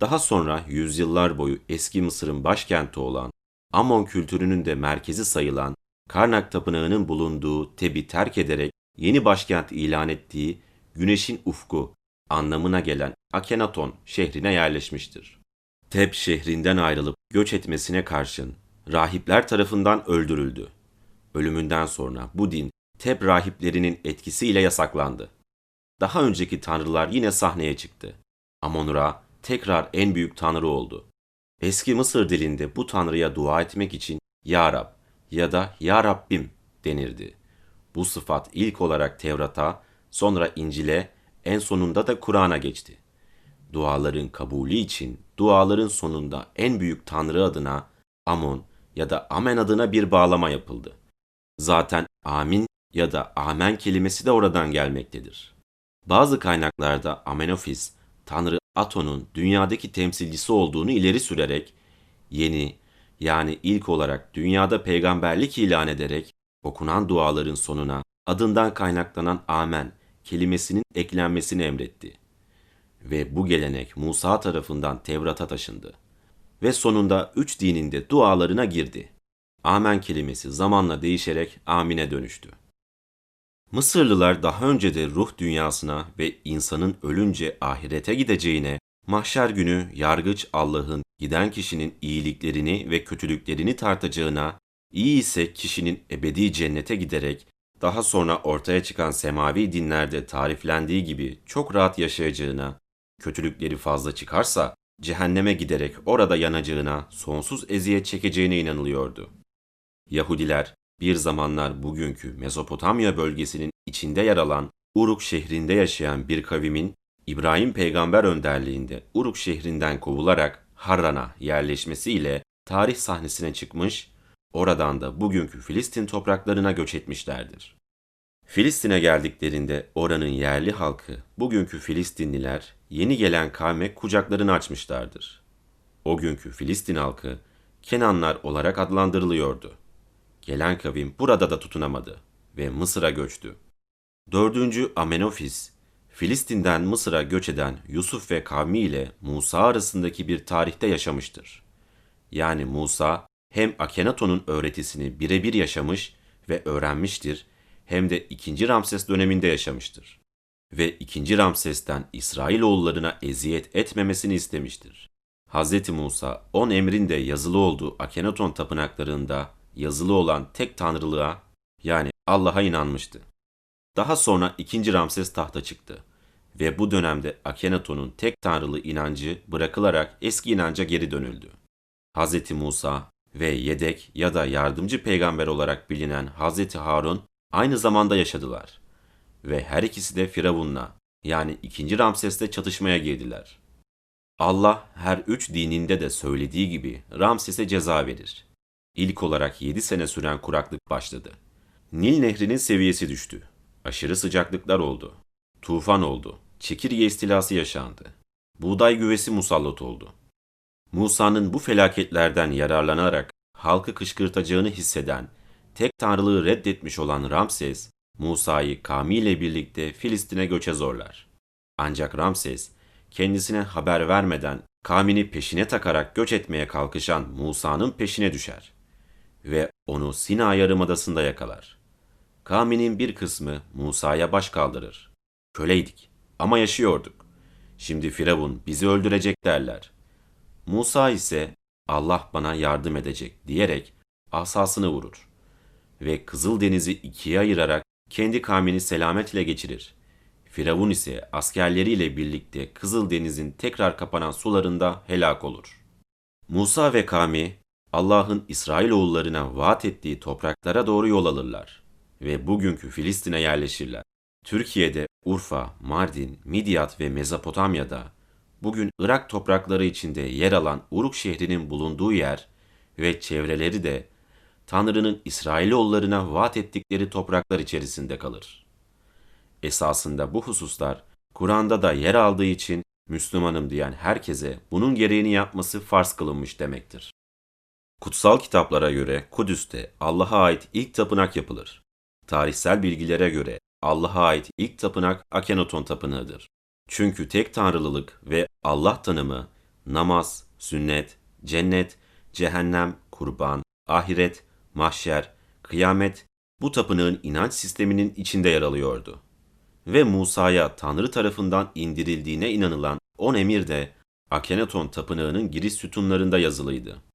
Daha sonra yüzyıllar boyu eski Mısır'ın başkenti olan Amon kültürünün de merkezi sayılan Karnak Tapınağı'nın bulunduğu Teb'i terk ederek yeni başkent ilan ettiği Güneşin Ufku anlamına gelen Akenaton şehrine yerleşmiştir. Teb şehrinden ayrılıp göç etmesine karşın rahipler tarafından öldürüldü. Ölümünden sonra bu din Teb rahiplerinin etkisiyle yasaklandı. Daha önceki tanrılar yine sahneye çıktı. Amon-Ra tekrar en büyük tanrı oldu. Eski Mısır dilinde bu tanrıya dua etmek için Ya Rab ya da Ya Rabbim denirdi. Bu sıfat ilk olarak Tevrat'a, sonra İncil'e, en sonunda da Kur'an'a geçti. Duaların kabulü için duaların sonunda en büyük tanrı adına Amon ya da Amen adına bir bağlama yapıldı. Zaten amin ya da amen kelimesi de oradan gelmektedir. Bazı kaynaklarda Amenofis, Tanrı Aton'un dünyadaki temsilcisi olduğunu ileri sürerek yeni yani ilk olarak dünyada peygamberlik ilan ederek okunan duaların sonuna adından kaynaklanan amen kelimesinin eklenmesini emretti. Ve bu gelenek Musa tarafından Tevrat'a taşındı. Ve sonunda üç dininde dualarına girdi. Amen kelimesi zamanla değişerek amine dönüştü. Mısırlılar daha önce de ruh dünyasına ve insanın ölünce ahirete gideceğine, mahşer günü yargıç Allah'ın giden kişinin iyiliklerini ve kötülüklerini tartacağına, iyi ise kişinin ebedi cennete giderek daha sonra ortaya çıkan semavi dinlerde tariflendiği gibi çok rahat yaşayacağına, kötülükleri fazla çıkarsa cehenneme giderek orada yanacağına, sonsuz eziyet çekeceğine inanılıyordu. Yahudiler bir zamanlar bugünkü Mezopotamya bölgesinin içinde yer alan Uruk şehrinde yaşayan bir kavimin İbrahim peygamber önderliğinde Uruk şehrinden kovularak Harran'a yerleşmesiyle tarih sahnesine çıkmış, oradan da bugünkü Filistin topraklarına göç etmişlerdir. Filistin'e geldiklerinde oranın yerli halkı, bugünkü Filistinliler, yeni gelen kavme kucaklarını açmışlardır. O günkü Filistin halkı, Kenanlar olarak adlandırılıyordu. Gelen kavim burada da tutunamadı ve Mısır'a göçtü. Dördüncü Amenofis, Filistin'den Mısır'a göç eden Yusuf ve kavmi ile Musa arasındaki bir tarihte yaşamıştır. Yani Musa hem Akenaton'un öğretisini birebir yaşamış ve öğrenmiştir hem de 2. Ramses döneminde yaşamıştır. Ve 2. Ramses'ten İsrailoğullarına eziyet etmemesini istemiştir. Hz. Musa on emrin de yazılı olduğu Akenaton tapınaklarında yazılı olan tek tanrılığa yani Allah'a inanmıştı. Daha sonra 2. Ramses tahta çıktı ve bu dönemde Akenaton'un tek tanrılı inancı bırakılarak eski inanca geri dönüldü. Hz. Musa ve yedek ya da yardımcı peygamber olarak bilinen Hz. Harun aynı zamanda yaşadılar ve her ikisi de Firavun'la yani 2. Ramses'le çatışmaya girdiler. Allah her üç dininde de söylediği gibi Ramses'e ceza verir. İlk olarak 7 sene süren kuraklık başladı. Nil nehrinin seviyesi düştü. Aşırı sıcaklıklar oldu. Tufan oldu. Çekirge istilası yaşandı. Buğday güvesi musallat oldu. Musa'nın bu felaketlerden yararlanarak halkı kışkırtacağını hisseden, tek tanrılığı reddetmiş olan Ramses, Musa'yı kavmiyle birlikte Filistin'e göçe zorlar. Ancak Ramses, kendisine haber vermeden kavmini peşine takarak göç etmeye kalkışan Musa'nın peşine düşer ve onu Sina Yarımadası'nda yakalar. Kavminin bir kısmı Musa'ya baş kaldırır. Köleydik ama yaşıyorduk. Şimdi Firavun bizi öldürecek derler. Musa ise Allah bana yardım edecek diyerek asasını vurur ve Kızıldeniz'i ikiye ayırarak kendi kavmini selametle geçirir. Firavun ise askerleriyle birlikte Kızıldeniz'in tekrar kapanan sularında helak olur. Musa ve kavmi Allah'ın İsrailoğullarına vaat ettiği topraklara doğru yol alırlar ve bugünkü Filistin'e yerleşirler. Türkiye'de Urfa, Mardin, Midyat ve Mezopotamya'da bugün Irak toprakları içinde yer alan Uruk şehrinin bulunduğu yer ve çevreleri de Tanrı'nın İsrailoğullarına vaat ettikleri topraklar içerisinde kalır. Esasında bu hususlar Kur'an'da da yer aldığı için Müslümanım diyen herkese bunun gereğini yapması farz kılınmış demektir. Kutsal kitaplara göre Kudüs'te Allah'a ait ilk tapınak yapılır. Tarihsel bilgilere göre Allah'a ait ilk tapınak Akenaton tapınağıdır. Çünkü tek tanrılılık ve Allah tanımı, namaz, sünnet, cennet, cehennem, kurban, ahiret, mahşer, kıyamet bu tapınağın inanç sisteminin içinde yer alıyordu. Ve Musa'ya Tanrı tarafından indirildiğine inanılan on emir de Akenaton tapınağının giriş sütunlarında yazılıydı.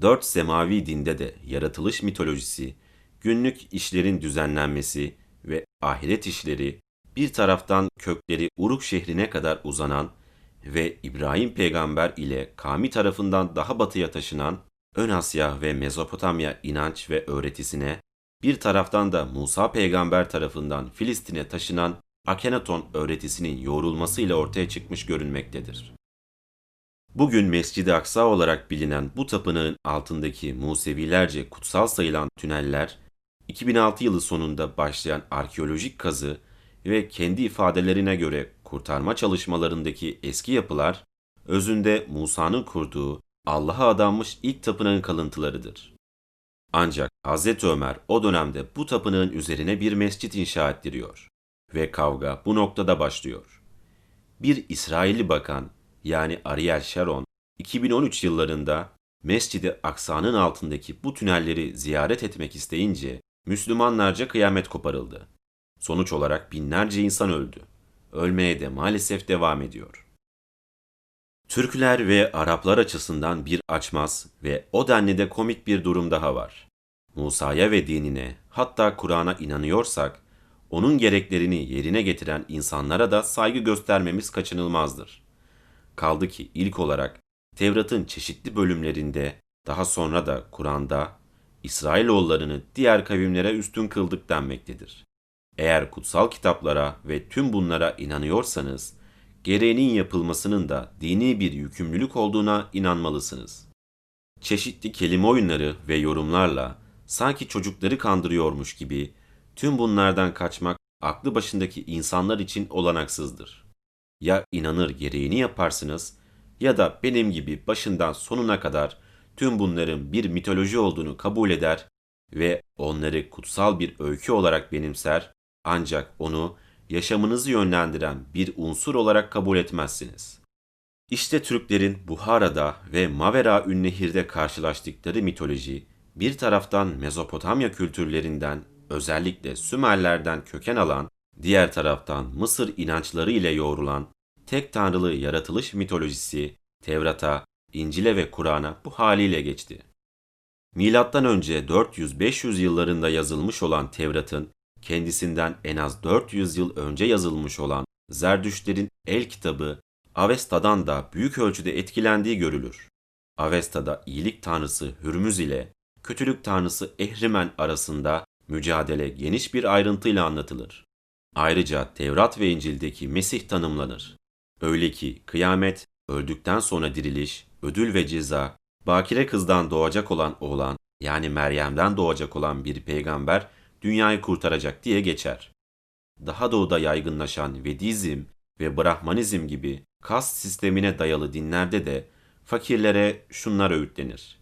Dört semavi dinde de yaratılış mitolojisi, günlük işlerin düzenlenmesi ve ahiret işleri bir taraftan kökleri Uruk şehrine kadar uzanan ve İbrahim peygamber ile Kami tarafından daha batıya taşınan Ön Asya ve Mezopotamya inanç ve öğretisine, bir taraftan da Musa peygamber tarafından Filistin'e taşınan Akenaton öğretisinin yoğrulmasıyla ortaya çıkmış görünmektedir. Bugün Mescid-i Aksa olarak bilinen bu tapınağın altındaki Musevilerce kutsal sayılan tüneller, 2006 yılı sonunda başlayan arkeolojik kazı ve kendi ifadelerine göre kurtarma çalışmalarındaki eski yapılar, özünde Musa'nın kurduğu Allah'a adanmış ilk tapınağın kalıntılarıdır. Ancak Hz. Ömer o dönemde bu tapınağın üzerine bir mescit inşa ettiriyor ve kavga bu noktada başlıyor. Bir İsrailli bakan yani Ariel Sharon 2013 yıllarında Mescid-i Aksa'nın altındaki bu tünelleri ziyaret etmek isteyince Müslümanlarca kıyamet koparıldı. Sonuç olarak binlerce insan öldü. Ölmeye de maalesef devam ediyor. Türkler ve Araplar açısından bir açmaz ve o denli de komik bir durum daha var. Musa'ya ve dinine, hatta Kur'an'a inanıyorsak, onun gereklerini yerine getiren insanlara da saygı göstermemiz kaçınılmazdır. Kaldı ki ilk olarak Tevrat'ın çeşitli bölümlerinde, daha sonra da Kur'an'da İsrailoğullarını diğer kavimlere üstün kıldık denmektedir. Eğer kutsal kitaplara ve tüm bunlara inanıyorsanız, gereğinin yapılmasının da dini bir yükümlülük olduğuna inanmalısınız. Çeşitli kelime oyunları ve yorumlarla sanki çocukları kandırıyormuş gibi tüm bunlardan kaçmak aklı başındaki insanlar için olanaksızdır. Ya inanır gereğini yaparsınız ya da benim gibi başından sonuna kadar tüm bunların bir mitoloji olduğunu kabul eder ve onları kutsal bir öykü olarak benimser ancak onu yaşamınızı yönlendiren bir unsur olarak kabul etmezsiniz. İşte Türklerin Buhara'da ve Mavera Ünnehir'de karşılaştıkları mitoloji bir taraftan Mezopotamya kültürlerinden özellikle Sümerlerden köken alan, diğer taraftan Mısır inançları ile yoğrulan tek tanrılı yaratılış mitolojisi Tevrat'a, İncil'e ve Kur'an'a bu haliyle geçti. Milattan önce 400-500 yıllarında yazılmış olan Tevrat'ın kendisinden en az 400 yıl önce yazılmış olan Zerdüştlerin el kitabı Avesta'dan da büyük ölçüde etkilendiği görülür. Avesta'da iyilik tanrısı Hürmüz ile kötülük tanrısı Ehrimen arasında mücadele geniş bir ayrıntıyla anlatılır. Ayrıca Tevrat ve İncil'deki Mesih tanımlanır. Öyle ki kıyamet, öldükten sonra diriliş, ödül ve ceza, bakire kızdan doğacak olan oğlan yani Meryem'den doğacak olan bir peygamber dünyayı kurtaracak diye geçer. Daha doğuda yaygınlaşan Vedizm ve Brahmanizm gibi kast sistemine dayalı dinlerde de fakirlere şunlar öğütlenir.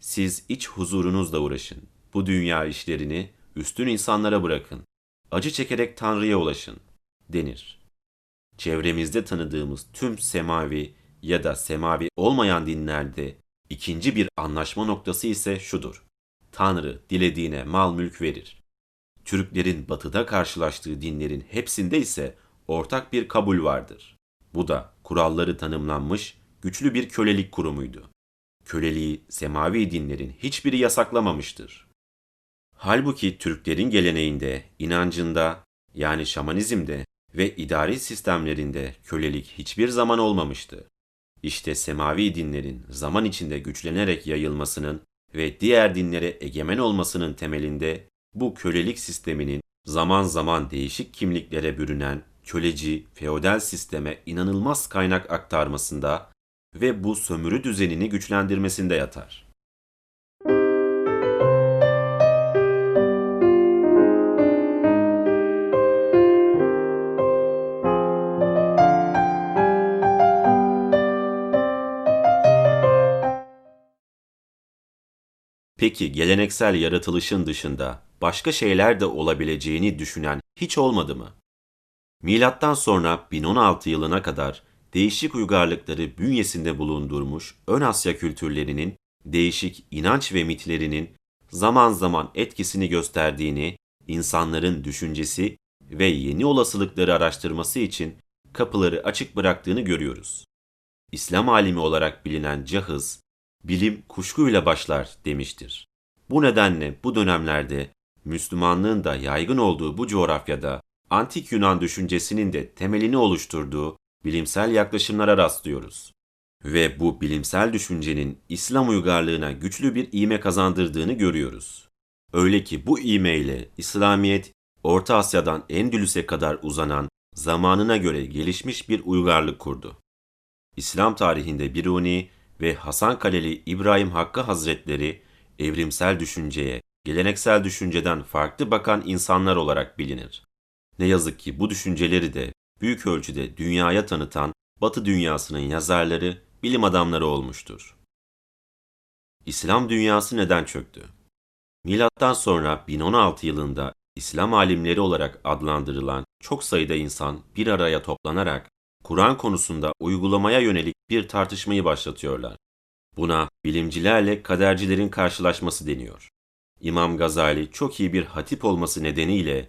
Siz iç huzurunuzla uğraşın. Bu dünya işlerini üstün insanlara bırakın. Acı çekerek Tanrı'ya ulaşın denir. Çevremizde tanıdığımız tüm semavi ya da semavi olmayan dinlerde ikinci bir anlaşma noktası ise şudur. Tanrı dilediğine mal mülk verir. Türklerin batıda karşılaştığı dinlerin hepsinde ise ortak bir kabul vardır. Bu da kuralları tanımlanmış güçlü bir kölelik kurumuydu. Köleliği semavi dinlerin hiçbiri yasaklamamıştır. Halbuki Türklerin geleneğinde, inancında yani şamanizmde ve idari sistemlerinde kölelik hiçbir zaman olmamıştı. İşte semavi dinlerin zaman içinde güçlenerek yayılmasının ve diğer dinlere egemen olmasının temelinde bu kölelik sisteminin zaman zaman değişik kimliklere bürünen köleci feodal sisteme inanılmaz kaynak aktarmasında ve bu sömürü düzenini güçlendirmesinde yatar. Peki geleneksel yaratılışın dışında başka şeyler de olabileceğini düşünen hiç olmadı mı? Milattan sonra 1016 yılına kadar değişik uygarlıkları bünyesinde bulundurmuş Ön Asya kültürlerinin değişik inanç ve mitlerinin zaman zaman etkisini gösterdiğini, insanların düşüncesi ve yeni olasılıkları araştırması için kapıları açık bıraktığını görüyoruz. İslam alimi olarak bilinen Cahız, bilim kuşkuyla başlar demiştir. Bu nedenle bu dönemlerde Müslümanlığın da yaygın olduğu bu coğrafyada antik Yunan düşüncesinin de temelini oluşturduğu bilimsel yaklaşımlara rastlıyoruz. Ve bu bilimsel düşüncenin İslam uygarlığına güçlü bir iğme kazandırdığını görüyoruz. Öyle ki bu iğme ile İslamiyet, Orta Asya'dan Endülüs'e kadar uzanan zamanına göre gelişmiş bir uygarlık kurdu. İslam tarihinde Biruni ve Hasan Kaleli İbrahim Hakkı Hazretleri evrimsel düşünceye, geleneksel düşünceden farklı bakan insanlar olarak bilinir. Ne yazık ki bu düşünceleri de büyük ölçüde dünyaya tanıtan Batı dünyasının yazarları, bilim adamları olmuştur. İslam dünyası neden çöktü? Milattan sonra 1016 yılında İslam alimleri olarak adlandırılan çok sayıda insan bir araya toplanarak Kur'an konusunda uygulamaya yönelik bir tartışmayı başlatıyorlar. Buna bilimcilerle kadercilerin karşılaşması deniyor. İmam Gazali çok iyi bir hatip olması nedeniyle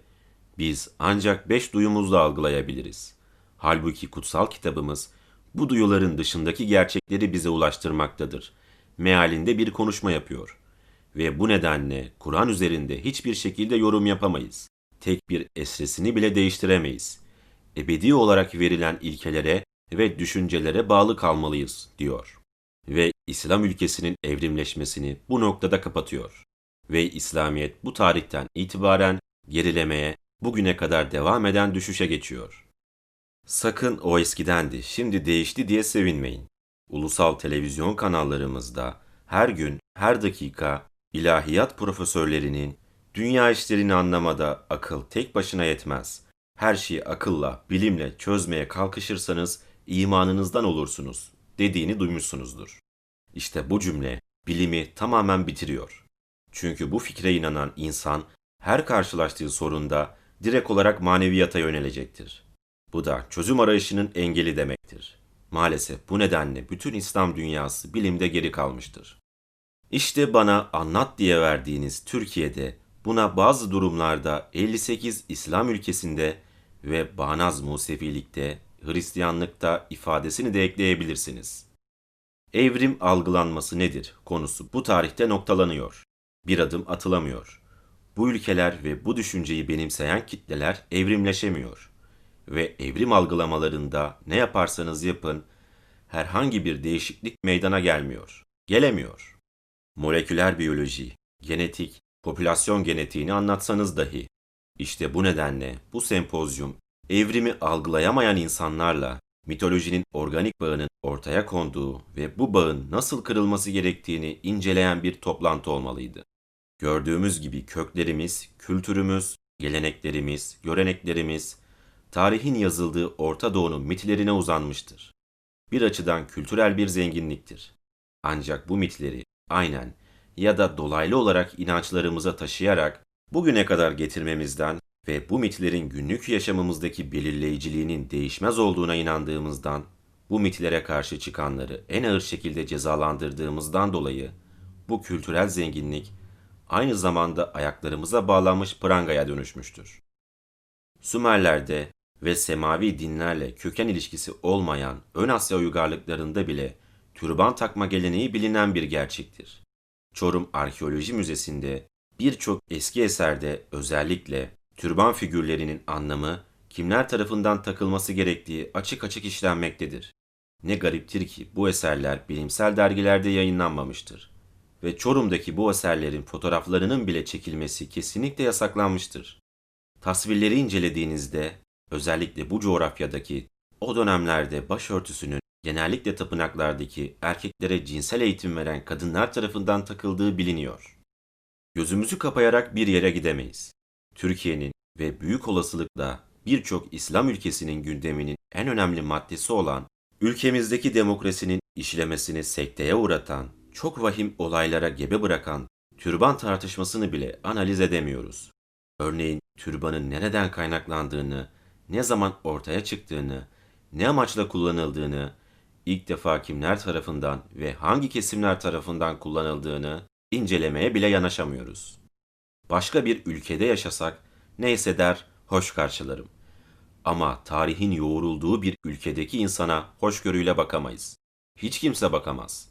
biz ancak beş duyumuzla algılayabiliriz. Halbuki kutsal kitabımız bu duyuların dışındaki gerçekleri bize ulaştırmaktadır. Mealinde bir konuşma yapıyor. Ve bu nedenle Kur'an üzerinde hiçbir şekilde yorum yapamayız. Tek bir esresini bile değiştiremeyiz. Ebedi olarak verilen ilkelere ve düşüncelere bağlı kalmalıyız diyor. Ve İslam ülkesinin evrimleşmesini bu noktada kapatıyor. Ve İslamiyet bu tarihten itibaren gerilemeye, bugüne kadar devam eden düşüşe geçiyor. Sakın o eskidendi, şimdi değişti diye sevinmeyin. Ulusal televizyon kanallarımızda her gün, her dakika ilahiyat profesörlerinin dünya işlerini anlamada akıl tek başına yetmez. Her şeyi akılla, bilimle çözmeye kalkışırsanız imanınızdan olursunuz dediğini duymuşsunuzdur. İşte bu cümle bilimi tamamen bitiriyor. Çünkü bu fikre inanan insan her karşılaştığı sorunda direkt olarak maneviyata yönelecektir. Bu da çözüm arayışının engeli demektir. Maalesef bu nedenle bütün İslam dünyası bilimde geri kalmıştır. İşte bana anlat diye verdiğiniz Türkiye'de buna bazı durumlarda 58 İslam ülkesinde ve Bağnaz Musevilikte, Hristiyanlıkta ifadesini de ekleyebilirsiniz. Evrim algılanması nedir konusu bu tarihte noktalanıyor. Bir adım atılamıyor. Bu ülkeler ve bu düşünceyi benimseyen kitleler evrimleşemiyor. Ve evrim algılamalarında ne yaparsanız yapın herhangi bir değişiklik meydana gelmiyor. Gelemiyor. Moleküler biyoloji, genetik, popülasyon genetiğini anlatsanız dahi. İşte bu nedenle bu sempozyum evrimi algılayamayan insanlarla mitolojinin organik bağının ortaya konduğu ve bu bağın nasıl kırılması gerektiğini inceleyen bir toplantı olmalıydı. Gördüğümüz gibi köklerimiz, kültürümüz, geleneklerimiz, göreneklerimiz, tarihin yazıldığı Orta Doğu'nun mitlerine uzanmıştır. Bir açıdan kültürel bir zenginliktir. Ancak bu mitleri aynen ya da dolaylı olarak inançlarımıza taşıyarak bugüne kadar getirmemizden ve bu mitlerin günlük yaşamımızdaki belirleyiciliğinin değişmez olduğuna inandığımızdan, bu mitlere karşı çıkanları en ağır şekilde cezalandırdığımızdan dolayı bu kültürel zenginlik aynı zamanda ayaklarımıza bağlanmış prangaya dönüşmüştür. Sümerler'de ve semavi dinlerle köken ilişkisi olmayan Ön Asya uygarlıklarında bile türban takma geleneği bilinen bir gerçektir. Çorum Arkeoloji Müzesi'nde birçok eski eserde özellikle türban figürlerinin anlamı kimler tarafından takılması gerektiği açık açık işlenmektedir. Ne gariptir ki bu eserler bilimsel dergilerde yayınlanmamıştır ve Çorum'daki bu eserlerin fotoğraflarının bile çekilmesi kesinlikle yasaklanmıştır. Tasvirleri incelediğinizde özellikle bu coğrafyadaki o dönemlerde başörtüsünün genellikle tapınaklardaki erkeklere cinsel eğitim veren kadınlar tarafından takıldığı biliniyor. Gözümüzü kapayarak bir yere gidemeyiz. Türkiye'nin ve büyük olasılıkla birçok İslam ülkesinin gündeminin en önemli maddesi olan ülkemizdeki demokrasinin işlemesini sekteye uğratan, çok vahim olaylara gebe bırakan türban tartışmasını bile analiz edemiyoruz. Örneğin türbanın nereden kaynaklandığını, ne zaman ortaya çıktığını, ne amaçla kullanıldığını, ilk defa kimler tarafından ve hangi kesimler tarafından kullanıldığını incelemeye bile yanaşamıyoruz. Başka bir ülkede yaşasak neyse der, hoş karşılarım. Ama tarihin yoğrulduğu bir ülkedeki insana hoşgörüyle bakamayız. Hiç kimse bakamaz.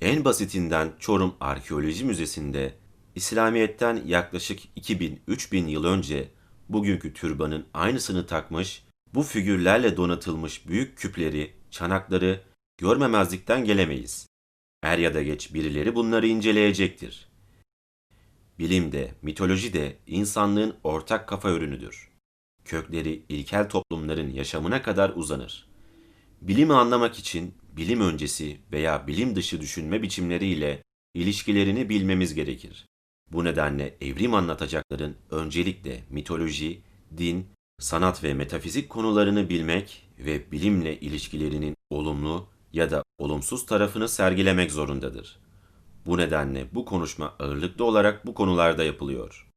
En basitinden Çorum Arkeoloji Müzesi'nde İslamiyet'ten yaklaşık 2000-3000 yıl önce bugünkü türbanın aynısını takmış, bu figürlerle donatılmış büyük küpleri, çanakları görmemezlikten gelemeyiz. Er ya da geç birileri bunları inceleyecektir. Bilim de, mitoloji de insanlığın ortak kafa ürünüdür. Kökleri ilkel toplumların yaşamına kadar uzanır. Bilimi anlamak için bilim öncesi veya bilim dışı düşünme biçimleriyle ilişkilerini bilmemiz gerekir. Bu nedenle evrim anlatacakların öncelikle mitoloji, din, sanat ve metafizik konularını bilmek ve bilimle ilişkilerinin olumlu ya da olumsuz tarafını sergilemek zorundadır. Bu nedenle bu konuşma ağırlıklı olarak bu konularda yapılıyor.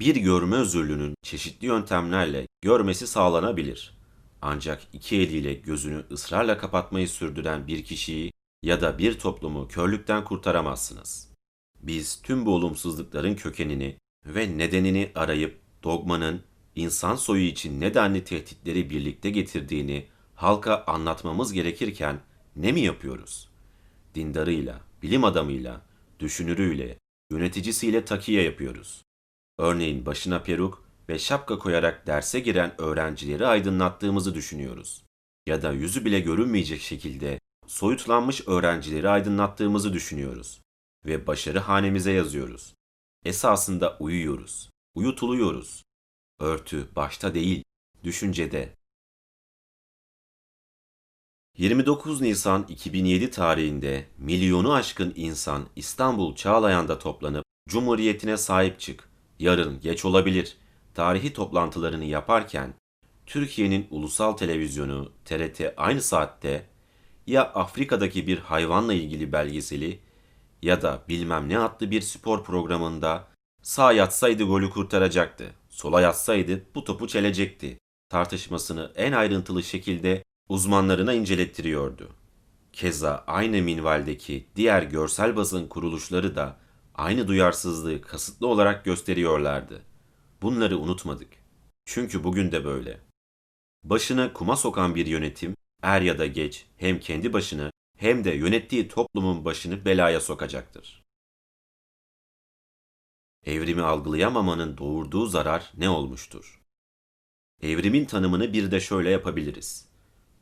Bir görme özürlünün çeşitli yöntemlerle görmesi sağlanabilir. Ancak iki eliyle gözünü ısrarla kapatmayı sürdüren bir kişiyi ya da bir toplumu körlükten kurtaramazsınız. Biz tüm bu olumsuzlukların kökenini ve nedenini arayıp dogmanın insan soyu için nedenli tehditleri birlikte getirdiğini halka anlatmamız gerekirken ne mi yapıyoruz? Dindarıyla, bilim adamıyla, düşünürüyle, yöneticisiyle takiye yapıyoruz. Örneğin başına peruk ve şapka koyarak derse giren öğrencileri aydınlattığımızı düşünüyoruz. Ya da yüzü bile görünmeyecek şekilde soyutlanmış öğrencileri aydınlattığımızı düşünüyoruz ve başarı hanemize yazıyoruz. Esasında uyuyoruz, uyutuluyoruz. Örtü başta değil, düşüncede. 29 Nisan 2007 tarihinde milyonu aşkın insan İstanbul Çağlayan'da toplanıp Cumhuriyetine sahip çık, yarın geç olabilir tarihi toplantılarını yaparken Türkiye'nin ulusal televizyonu TRT aynı saatte ya Afrika'daki bir hayvanla ilgili belgeseli ya da bilmem ne adlı bir spor programında sağ yatsaydı golü kurtaracaktı, sola yatsaydı bu topu çelecekti tartışmasını en ayrıntılı şekilde uzmanlarına incelettiriyordu. Keza aynı minvaldeki diğer görsel basın kuruluşları da aynı duyarsızlığı kasıtlı olarak gösteriyorlardı. Bunları unutmadık. Çünkü bugün de böyle. Başını kuma sokan bir yönetim er ya da geç hem kendi başını hem de yönettiği toplumun başını belaya sokacaktır. Evrimi algılayamamanın doğurduğu zarar ne olmuştur? Evrimin tanımını bir de şöyle yapabiliriz.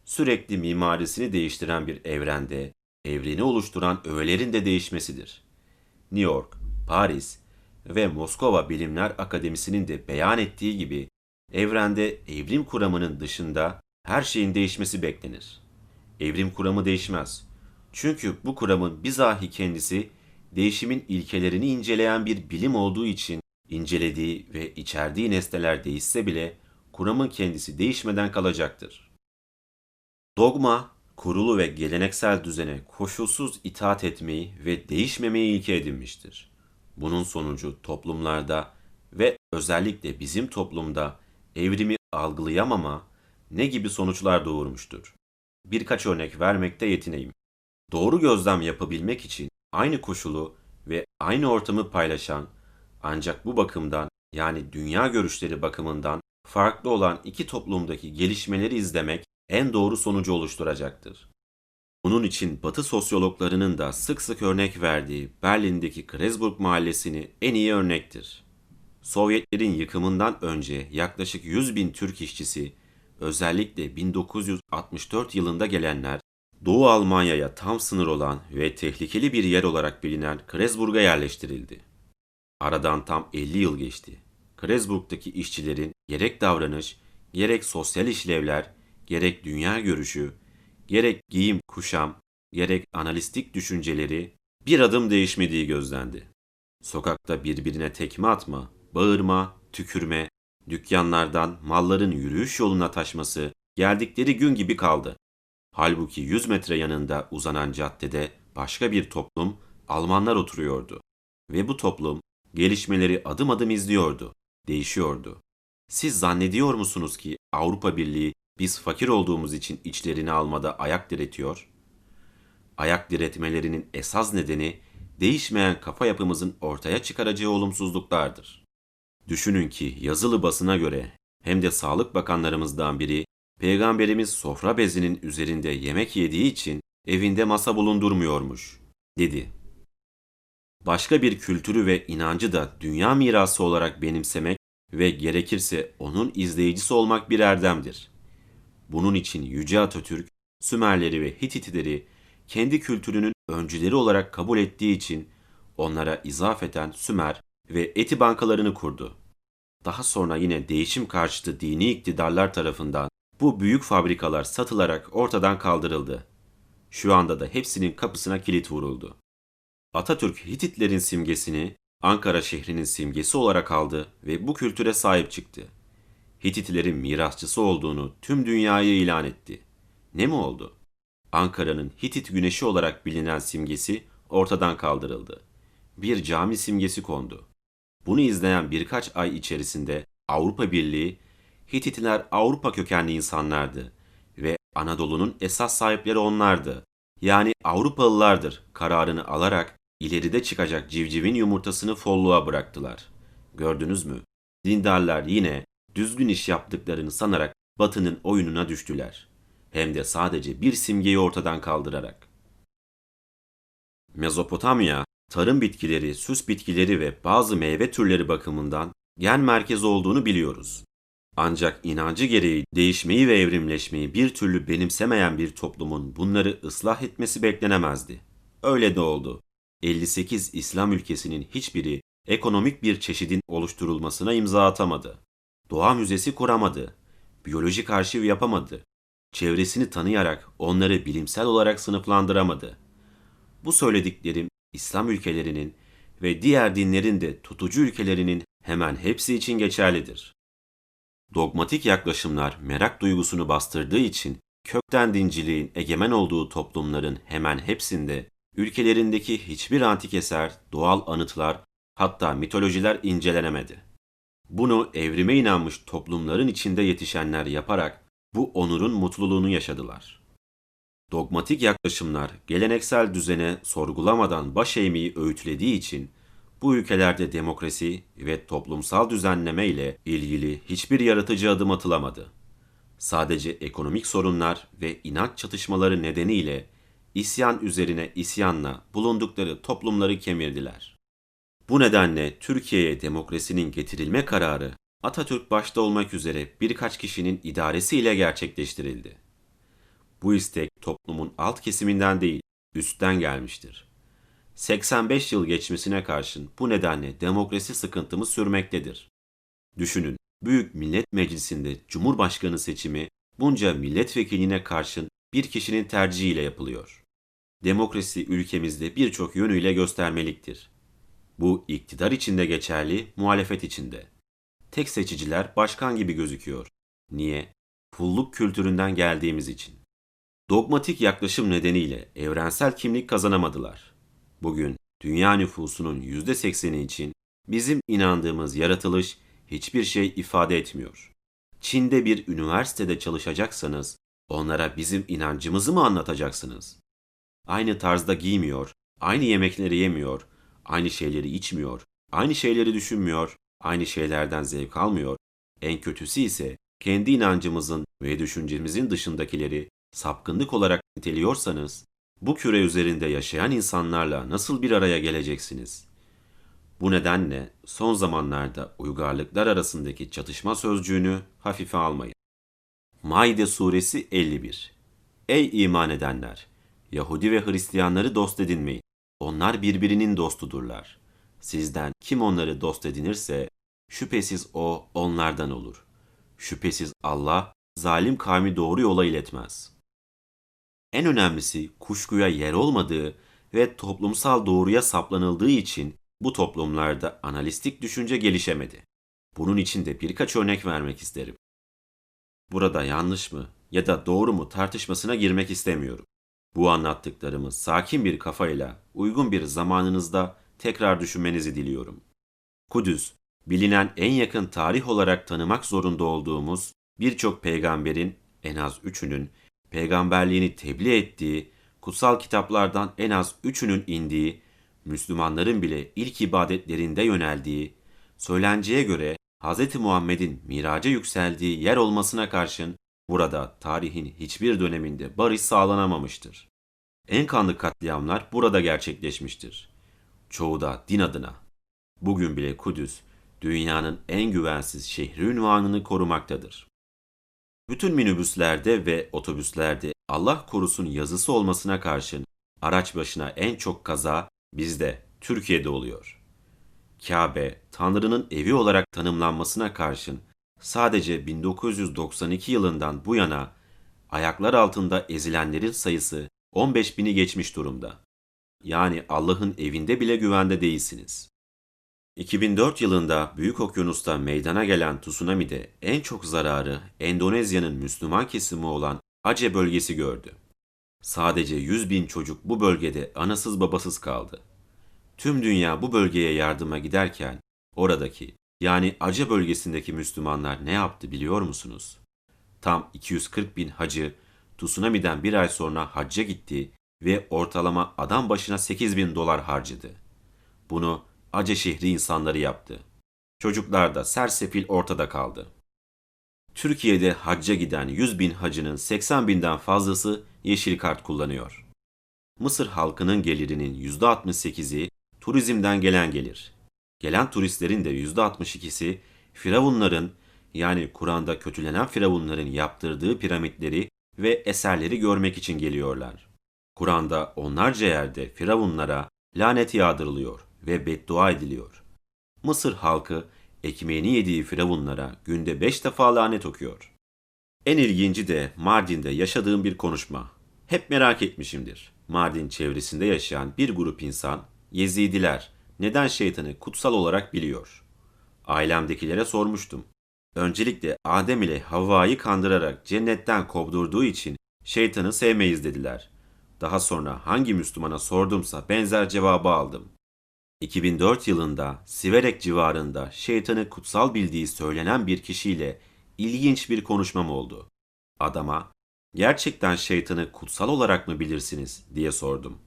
Sürekli mimarisini değiştiren bir evrende evreni oluşturan öğelerin de değişmesidir. New York, Paris ve Moskova Bilimler Akademisi'nin de beyan ettiği gibi evrende evrim kuramının dışında her şeyin değişmesi beklenir. Evrim kuramı değişmez. Çünkü bu kuramın bizahi kendisi değişimin ilkelerini inceleyen bir bilim olduğu için incelediği ve içerdiği nesneler değişse bile kuramın kendisi değişmeden kalacaktır. Dogma, kurulu ve geleneksel düzene koşulsuz itaat etmeyi ve değişmemeyi ilke edinmiştir. Bunun sonucu toplumlarda ve özellikle bizim toplumda evrimi algılayamama ne gibi sonuçlar doğurmuştur? Birkaç örnek vermekte yetineyim. Doğru gözlem yapabilmek için aynı koşulu ve aynı ortamı paylaşan ancak bu bakımdan yani dünya görüşleri bakımından farklı olan iki toplumdaki gelişmeleri izlemek en doğru sonucu oluşturacaktır. Bunun için Batı sosyologlarının da sık sık örnek verdiği Berlin'deki Kreuzburg mahallesini en iyi örnektir. Sovyetlerin yıkımından önce yaklaşık 100 bin Türk işçisi, özellikle 1964 yılında gelenler, Doğu Almanya'ya tam sınır olan ve tehlikeli bir yer olarak bilinen Kreuzburg'a yerleştirildi. Aradan tam 50 yıl geçti. Kreuzburg'daki işçilerin gerek davranış, gerek sosyal işlevler, gerek dünya görüşü, gerek giyim kuşam, gerek analistik düşünceleri bir adım değişmediği gözlendi. Sokakta birbirine tekme atma, bağırma, tükürme, dükkanlardan malların yürüyüş yoluna taşması geldikleri gün gibi kaldı. Halbuki 100 metre yanında uzanan caddede başka bir toplum, Almanlar oturuyordu. Ve bu toplum gelişmeleri adım adım izliyordu, değişiyordu. Siz zannediyor musunuz ki Avrupa Birliği biz fakir olduğumuz için içlerini almada ayak diretiyor? Ayak diretmelerinin esas nedeni değişmeyen kafa yapımızın ortaya çıkaracağı olumsuzluklardır. Düşünün ki yazılı basına göre hem de sağlık bakanlarımızdan biri Peygamberimiz sofra bezinin üzerinde yemek yediği için evinde masa bulundurmuyormuş, dedi. Başka bir kültürü ve inancı da dünya mirası olarak benimsemek ve gerekirse onun izleyicisi olmak bir erdemdir. Bunun için Yüce Atatürk, Sümerleri ve Hititleri kendi kültürünün öncüleri olarak kabul ettiği için onlara izafeten Sümer ve Eti bankalarını kurdu. Daha sonra yine değişim karşıtı dini iktidarlar tarafından bu büyük fabrikalar satılarak ortadan kaldırıldı. Şu anda da hepsinin kapısına kilit vuruldu. Atatürk Hititlerin simgesini Ankara şehrinin simgesi olarak aldı ve bu kültüre sahip çıktı. Hititlerin mirasçısı olduğunu tüm dünyaya ilan etti. Ne mi oldu? Ankara'nın Hitit güneşi olarak bilinen simgesi ortadan kaldırıldı. Bir cami simgesi kondu. Bunu izleyen birkaç ay içerisinde Avrupa Birliği, Hititler Avrupa kökenli insanlardı ve Anadolu'nun esas sahipleri onlardı. Yani Avrupalılardır kararını alarak ileride çıkacak civcivin yumurtasını folluğa bıraktılar. Gördünüz mü? Dindarlar yine düzgün iş yaptıklarını sanarak Batı'nın oyununa düştüler. Hem de sadece bir simgeyi ortadan kaldırarak. Mezopotamya, tarım bitkileri, süs bitkileri ve bazı meyve türleri bakımından gen merkezi olduğunu biliyoruz. Ancak inancı gereği değişmeyi ve evrimleşmeyi bir türlü benimsemeyen bir toplumun bunları ıslah etmesi beklenemezdi. Öyle de oldu. 58 İslam ülkesinin hiçbiri ekonomik bir çeşidin oluşturulmasına imza atamadı. Doğa müzesi kuramadı. Biyolojik arşiv yapamadı. Çevresini tanıyarak onları bilimsel olarak sınıflandıramadı. Bu söylediklerim İslam ülkelerinin ve diğer dinlerin de tutucu ülkelerinin hemen hepsi için geçerlidir. Dogmatik yaklaşımlar merak duygusunu bastırdığı için kökten dinciliğin egemen olduğu toplumların hemen hepsinde ülkelerindeki hiçbir antik eser, doğal anıtlar, hatta mitolojiler incelenemedi. Bunu evrime inanmış toplumların içinde yetişenler yaparak bu onurun mutluluğunu yaşadılar. Dogmatik yaklaşımlar geleneksel düzene sorgulamadan baş eğmeyi öğütlediği için bu ülkelerde demokrasi ve toplumsal düzenleme ile ilgili hiçbir yaratıcı adım atılamadı. Sadece ekonomik sorunlar ve inanç çatışmaları nedeniyle isyan üzerine isyanla bulundukları toplumları kemirdiler. Bu nedenle Türkiye'ye demokrasinin getirilme kararı Atatürk başta olmak üzere birkaç kişinin idaresiyle gerçekleştirildi. Bu istek toplumun alt kesiminden değil, üstten gelmiştir. 85 yıl geçmesine karşın bu nedenle demokrasi sıkıntımız sürmektedir. Düşünün, Büyük Millet Meclisi'nde Cumhurbaşkanı seçimi bunca milletvekiline karşın bir kişinin tercihiyle yapılıyor. Demokrasi ülkemizde birçok yönüyle göstermeliktir. Bu iktidar içinde geçerli, muhalefet içinde. Tek seçiciler başkan gibi gözüküyor. Niye? Pulluk kültüründen geldiğimiz için. Dogmatik yaklaşım nedeniyle evrensel kimlik kazanamadılar. Bugün dünya nüfusunun %80'i için bizim inandığımız yaratılış hiçbir şey ifade etmiyor. Çin'de bir üniversitede çalışacaksanız onlara bizim inancımızı mı anlatacaksınız? Aynı tarzda giymiyor, aynı yemekleri yemiyor, aynı şeyleri içmiyor, aynı şeyleri düşünmüyor, aynı şeylerden zevk almıyor. En kötüsü ise kendi inancımızın ve düşüncemizin dışındakileri sapkınlık olarak niteliyorsanız bu küre üzerinde yaşayan insanlarla nasıl bir araya geleceksiniz? Bu nedenle son zamanlarda uygarlıklar arasındaki çatışma sözcüğünü hafife almayın. Maide suresi 51 Ey iman edenler! Yahudi ve Hristiyanları dost edinmeyin. Onlar birbirinin dostudurlar. Sizden kim onları dost edinirse şüphesiz o onlardan olur. Şüphesiz Allah zalim kavmi doğru yola iletmez. En önemlisi kuşkuya yer olmadığı ve toplumsal doğruya saplanıldığı için bu toplumlarda analistik düşünce gelişemedi. Bunun için de birkaç örnek vermek isterim. Burada yanlış mı ya da doğru mu tartışmasına girmek istemiyorum. Bu anlattıklarımı sakin bir kafayla uygun bir zamanınızda tekrar düşünmenizi diliyorum. Kudüs, bilinen en yakın tarih olarak tanımak zorunda olduğumuz birçok peygamberin en az üçünün peygamberliğini tebliğ ettiği, kutsal kitaplardan en az üçünün indiği, Müslümanların bile ilk ibadetlerinde yöneldiği, söylenceye göre Hz. Muhammed'in miraca yükseldiği yer olmasına karşın burada tarihin hiçbir döneminde barış sağlanamamıştır. En kanlı katliamlar burada gerçekleşmiştir. Çoğu da din adına. Bugün bile Kudüs, dünyanın en güvensiz şehri ünvanını korumaktadır. Bütün minibüslerde ve otobüslerde Allah korusun yazısı olmasına karşın araç başına en çok kaza bizde, Türkiye'de oluyor. Kabe, Tanrı'nın evi olarak tanımlanmasına karşın sadece 1992 yılından bu yana ayaklar altında ezilenlerin sayısı 15 bini geçmiş durumda. Yani Allah'ın evinde bile güvende değilsiniz. 2004 yılında Büyük Okyanus'ta meydana gelen tsunami'de en çok zararı Endonezya'nın Müslüman kesimi olan Aceh bölgesi gördü. Sadece 100 bin çocuk bu bölgede anasız babasız kaldı. Tüm dünya bu bölgeye yardıma giderken oradaki yani Aceh bölgesindeki Müslümanlar ne yaptı biliyor musunuz? Tam 240 bin hacı tsunami'den bir ay sonra hacca gitti ve ortalama adam başına 8 bin dolar harcadı. Bunu Aceh şehri insanları yaptı. Çocuklar da sersefil ortada kaldı. Türkiye'de hacca giden 100 bin hacının 80 binden fazlası yeşil kart kullanıyor. Mısır halkının gelirinin %68'i turizmden gelen gelir. Gelen turistlerin de %62'si Firavunların yani Kur'an'da kötülenen Firavunların yaptırdığı piramitleri ve eserleri görmek için geliyorlar. Kur'an'da onlarca yerde Firavunlara lanet yağdırılıyor ve beddua ediliyor. Mısır halkı ekmeğini yediği Firavunlara günde beş defa lanet okuyor. En ilginci de Mardin'de yaşadığım bir konuşma. Hep merak etmişimdir. Mardin çevresinde yaşayan bir grup insan, Yezidiler, neden şeytanı kutsal olarak biliyor? Ailemdekilere sormuştum. Öncelikle Adem ile Havva'yı kandırarak cennetten kovdurduğu için şeytanı sevmeyiz dediler. Daha sonra hangi Müslümana sordumsa benzer cevabı aldım. 2004 yılında Siverek civarında şeytanı kutsal bildiği söylenen bir kişiyle ilginç bir konuşmam oldu. Adama, gerçekten şeytanı kutsal olarak mı bilirsiniz diye sordum.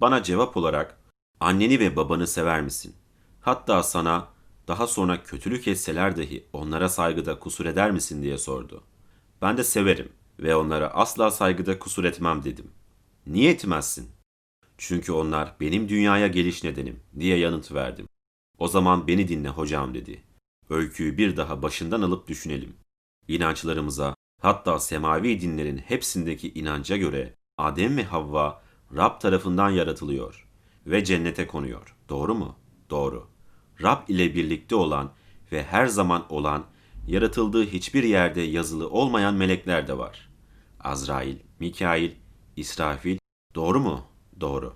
Bana cevap olarak, anneni ve babanı sever misin? Hatta sana daha sonra kötülük etseler dahi onlara saygıda kusur eder misin diye sordu. Ben de severim ve onlara asla saygıda kusur etmem dedim. Niye etmezsin? Çünkü onlar benim dünyaya geliş nedenim diye yanıt verdim. O zaman beni dinle hocam dedi. Öyküyü bir daha başından alıp düşünelim. İnançlarımıza, hatta semavi dinlerin hepsindeki inanca göre Adem ve Havva Rab tarafından yaratılıyor ve cennete konuyor. Doğru mu? Doğru. Rab ile birlikte olan ve her zaman olan, yaratıldığı hiçbir yerde yazılı olmayan melekler de var. Azrail, Mikail, İsrafil, doğru mu? Doğru.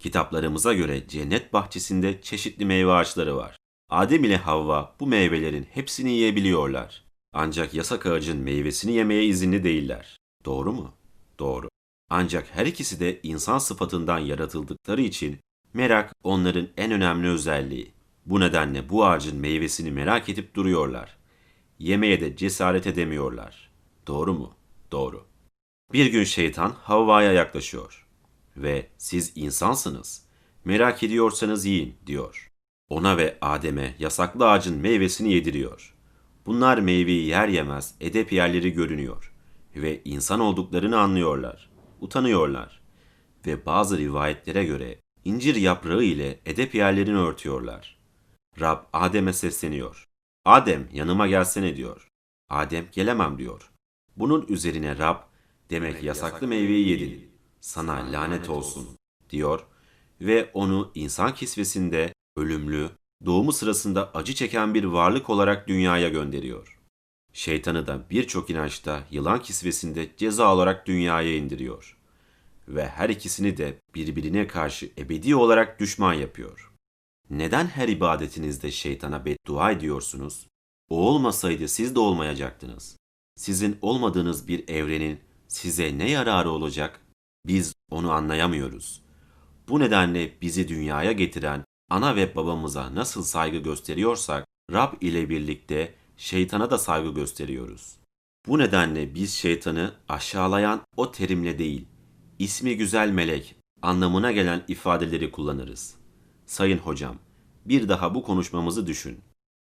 Kitaplarımıza göre cennet bahçesinde çeşitli meyve ağaçları var. Adem ile Havva bu meyvelerin hepsini yiyebiliyorlar. Ancak yasak ağacın meyvesini yemeye izinli değiller. Doğru mu? Doğru. Ancak her ikisi de insan sıfatından yaratıldıkları için merak onların en önemli özelliği. Bu nedenle bu ağacın meyvesini merak edip duruyorlar. Yemeye de cesaret edemiyorlar. Doğru mu? Doğru. Bir gün şeytan Havva'ya yaklaşıyor ve siz insansınız. Merak ediyorsanız yiyin diyor. Ona ve Adem'e yasaklı ağacın meyvesini yediriyor. Bunlar meyveyi yer yemez edep yerleri görünüyor ve insan olduklarını anlıyorlar. Utanıyorlar ve bazı rivayetlere göre incir yaprağı ile edep yerlerini örtüyorlar. Rab Adem'e sesleniyor. Adem yanıma gelsene diyor. Adem gelemem diyor. Bunun üzerine Rab demek yasaklı meyveyi yedin. Sana lanet olsun diyor ve onu insan kisvesinde ölümlü, doğumu sırasında acı çeken bir varlık olarak dünyaya gönderiyor. Şeytanı da birçok inançta yılan kisvesinde ceza olarak dünyaya indiriyor. Ve her ikisini de birbirine karşı ebedi olarak düşman yapıyor. Neden her ibadetinizde şeytana beddua ediyorsunuz? O olmasaydı siz de olmayacaktınız. Sizin olmadığınız bir evrenin size ne yararı olacak? Biz onu anlayamıyoruz. Bu nedenle bizi dünyaya getiren ana ve babamıza nasıl saygı gösteriyorsak, Rab ile birlikte şeytana da saygı gösteriyoruz. Bu nedenle biz şeytanı aşağılayan o terimle değil, ismi güzel melek anlamına gelen ifadeleri kullanırız. Sayın hocam, bir daha bu konuşmamızı düşün.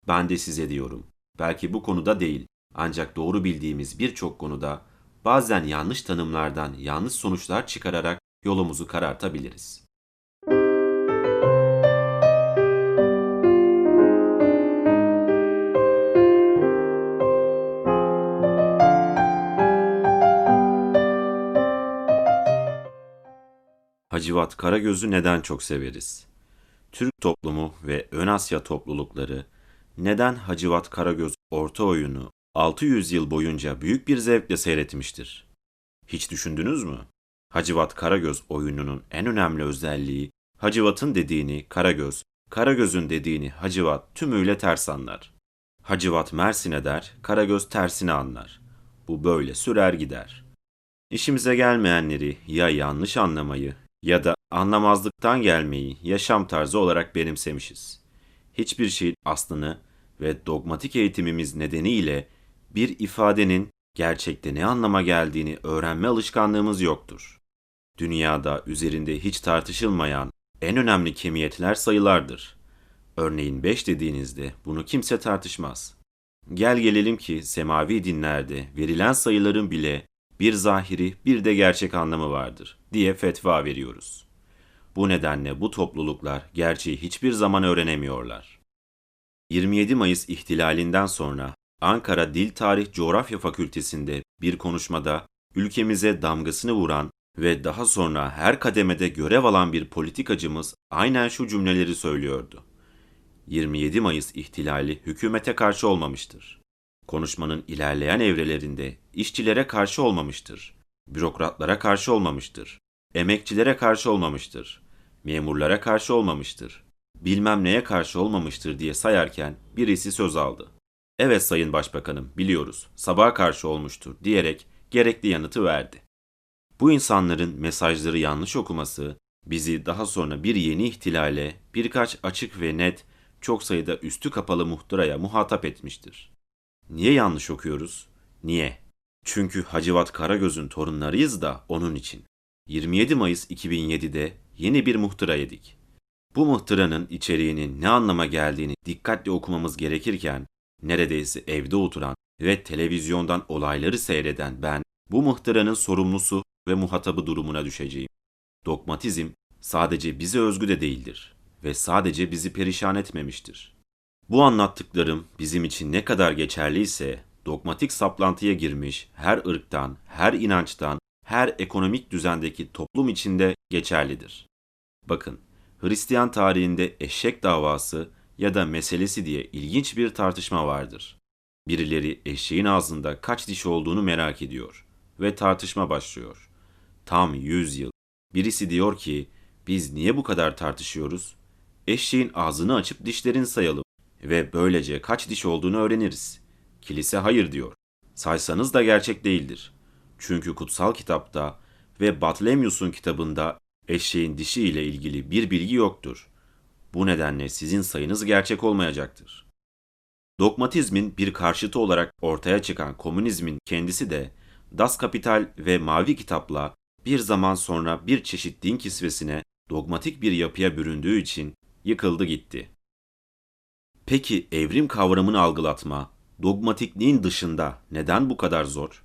Ben de size diyorum. Belki bu konuda değil, ancak doğru bildiğimiz birçok konuda bazen yanlış tanımlardan yanlış sonuçlar çıkararak yolumuzu karartabiliriz. Hacivat Karagöz'ü neden çok severiz? Türk toplumu ve Ön Asya toplulukları neden Hacivat Karagöz orta oyunu 600 yıl boyunca büyük bir zevkle seyretmiştir? Hiç düşündünüz mü? Hacivat Karagöz oyununun en önemli özelliği Hacivat'ın dediğini Karagöz, Karagöz'ün dediğini Hacivat tümüyle ters anlar. Hacivat Mersin'e der, Karagöz tersine anlar. Bu böyle sürer gider. İşimize gelmeyenleri ya yanlış anlamayı ya da anlamazlıktan gelmeyi yaşam tarzı olarak benimsemişiz. Hiçbir şeyin aslını ve dogmatik eğitimimiz nedeniyle bir ifadenin gerçekte ne anlama geldiğini öğrenme alışkanlığımız yoktur. Dünyada üzerinde hiç tartışılmayan en önemli kemiyetler sayılardır. Örneğin 5 dediğinizde bunu kimse tartışmaz. Gel gelelim ki semavi dinlerde verilen sayıların bile bir zahiri bir de gerçek anlamı vardır diye fetva veriyoruz. Bu nedenle bu topluluklar gerçeği hiçbir zaman öğrenemiyorlar. 27 Mayıs ihtilalinden sonra Ankara Dil Tarih Coğrafya Fakültesi'nde bir konuşmada ülkemize damgasını vuran ve daha sonra her kademede görev alan bir politikacımız aynen şu cümleleri söylüyordu. 27 Mayıs ihtilali hükümete karşı olmamıştır. Konuşmanın ilerleyen evrelerinde işçilere karşı olmamıştır. Bürokratlara karşı olmamıştır. Emekçilere karşı olmamıştır. Memurlara karşı olmamıştır. Bilmem neye karşı olmamıştır diye sayarken birisi söz aldı. Evet Sayın Başbakanım biliyoruz sabaha karşı olmuştur diyerek gerekli yanıtı verdi. Bu insanların mesajları yanlış okuması bizi daha sonra bir yeni ihtilale birkaç açık ve net çok sayıda üstü kapalı muhtıraya muhatap etmiştir. Niye yanlış okuyoruz? Niye? Çünkü Hacivat Karagöz'ün torunlarıyız da onun için. 27 Mayıs 2007'de yeni bir muhtıra yedik. Bu muhtıranın içeriğinin ne anlama geldiğini dikkatle okumamız gerekirken neredeyse evde oturan ve televizyondan olayları seyreden ben bu muhtıranın sorumlusu ve muhatabı durumuna düşeceğim. Dogmatizm sadece bize özgü de değildir ve sadece bizi perişan etmemiştir. Bu anlattıklarım bizim için ne kadar geçerliyse dogmatik saplantıya girmiş her ırktan, her inançtan, her ekonomik düzendeki toplum içinde geçerlidir. Bakın, Hristiyan tarihinde eşek davası ya da meselesi diye ilginç bir tartışma vardır. Birileri eşeğin ağzında kaç diş olduğunu merak ediyor ve tartışma başlıyor. Tam 100 yıl. Birisi diyor ki, biz niye bu kadar tartışıyoruz? Eşeğin ağzını açıp dişlerini sayalım ve böylece kaç diş olduğunu öğreniriz. Kilise hayır diyor. Saysanız da gerçek değildir. Çünkü kutsal kitapta ve Batlemyus'un kitabında eşeğin dişi ile ilgili bir bilgi yoktur. Bu nedenle sizin sayınız gerçek olmayacaktır. Dogmatizmin bir karşıtı olarak ortaya çıkan komünizmin kendisi de Das Kapital ve Mavi Kitap'la bir zaman sonra bir çeşit din kisvesine dogmatik bir yapıya büründüğü için yıkıldı gitti. Peki evrim kavramını algılatma, dogmatikliğin dışında neden bu kadar zor?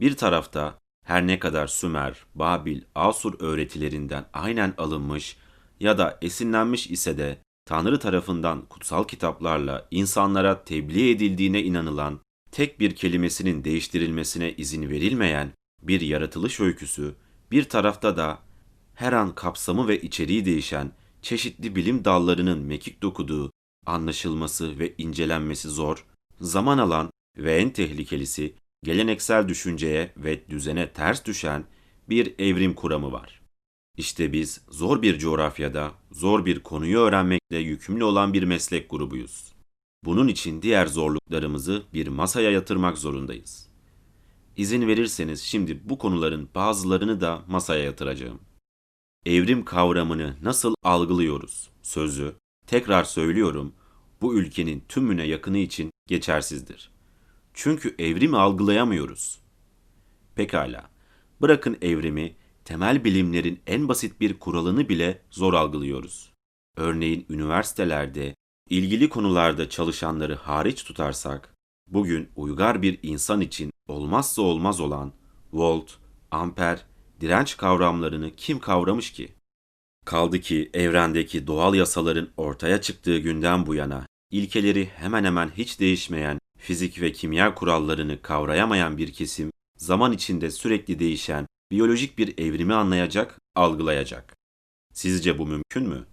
Bir tarafta her ne kadar Sümer, Babil, Asur öğretilerinden aynen alınmış ya da esinlenmiş ise de Tanrı tarafından kutsal kitaplarla insanlara tebliğ edildiğine inanılan tek bir kelimesinin değiştirilmesine izin verilmeyen bir yaratılış öyküsü, bir tarafta da her an kapsamı ve içeriği değişen çeşitli bilim dallarının mekik dokuduğu, anlaşılması ve incelenmesi zor, zaman alan ve en tehlikelisi geleneksel düşünceye ve düzene ters düşen bir evrim kuramı var. İşte biz zor bir coğrafyada, zor bir konuyu öğrenmekle yükümlü olan bir meslek grubuyuz. Bunun için diğer zorluklarımızı bir masaya yatırmak zorundayız. İzin verirseniz şimdi bu konuların bazılarını da masaya yatıracağım. Evrim kavramını nasıl algılıyoruz? Sözü, tekrar söylüyorum, bu ülkenin tümüne yakını için geçersizdir. Çünkü evrimi algılayamıyoruz. Pekala, bırakın evrimi, temel bilimlerin en basit bir kuralını bile zor algılıyoruz. Örneğin üniversitelerde, ilgili konularda çalışanları hariç tutarsak, bugün uygar bir insan için olmazsa olmaz olan volt, amper, direnç kavramlarını kim kavramış ki? Kaldı ki evrendeki doğal yasaların ortaya çıktığı günden bu yana ilkeleri hemen hemen hiç değişmeyen fizik ve kimya kurallarını kavrayamayan bir kesim zaman içinde sürekli değişen biyolojik bir evrimi anlayacak, algılayacak. Sizce bu mümkün mü?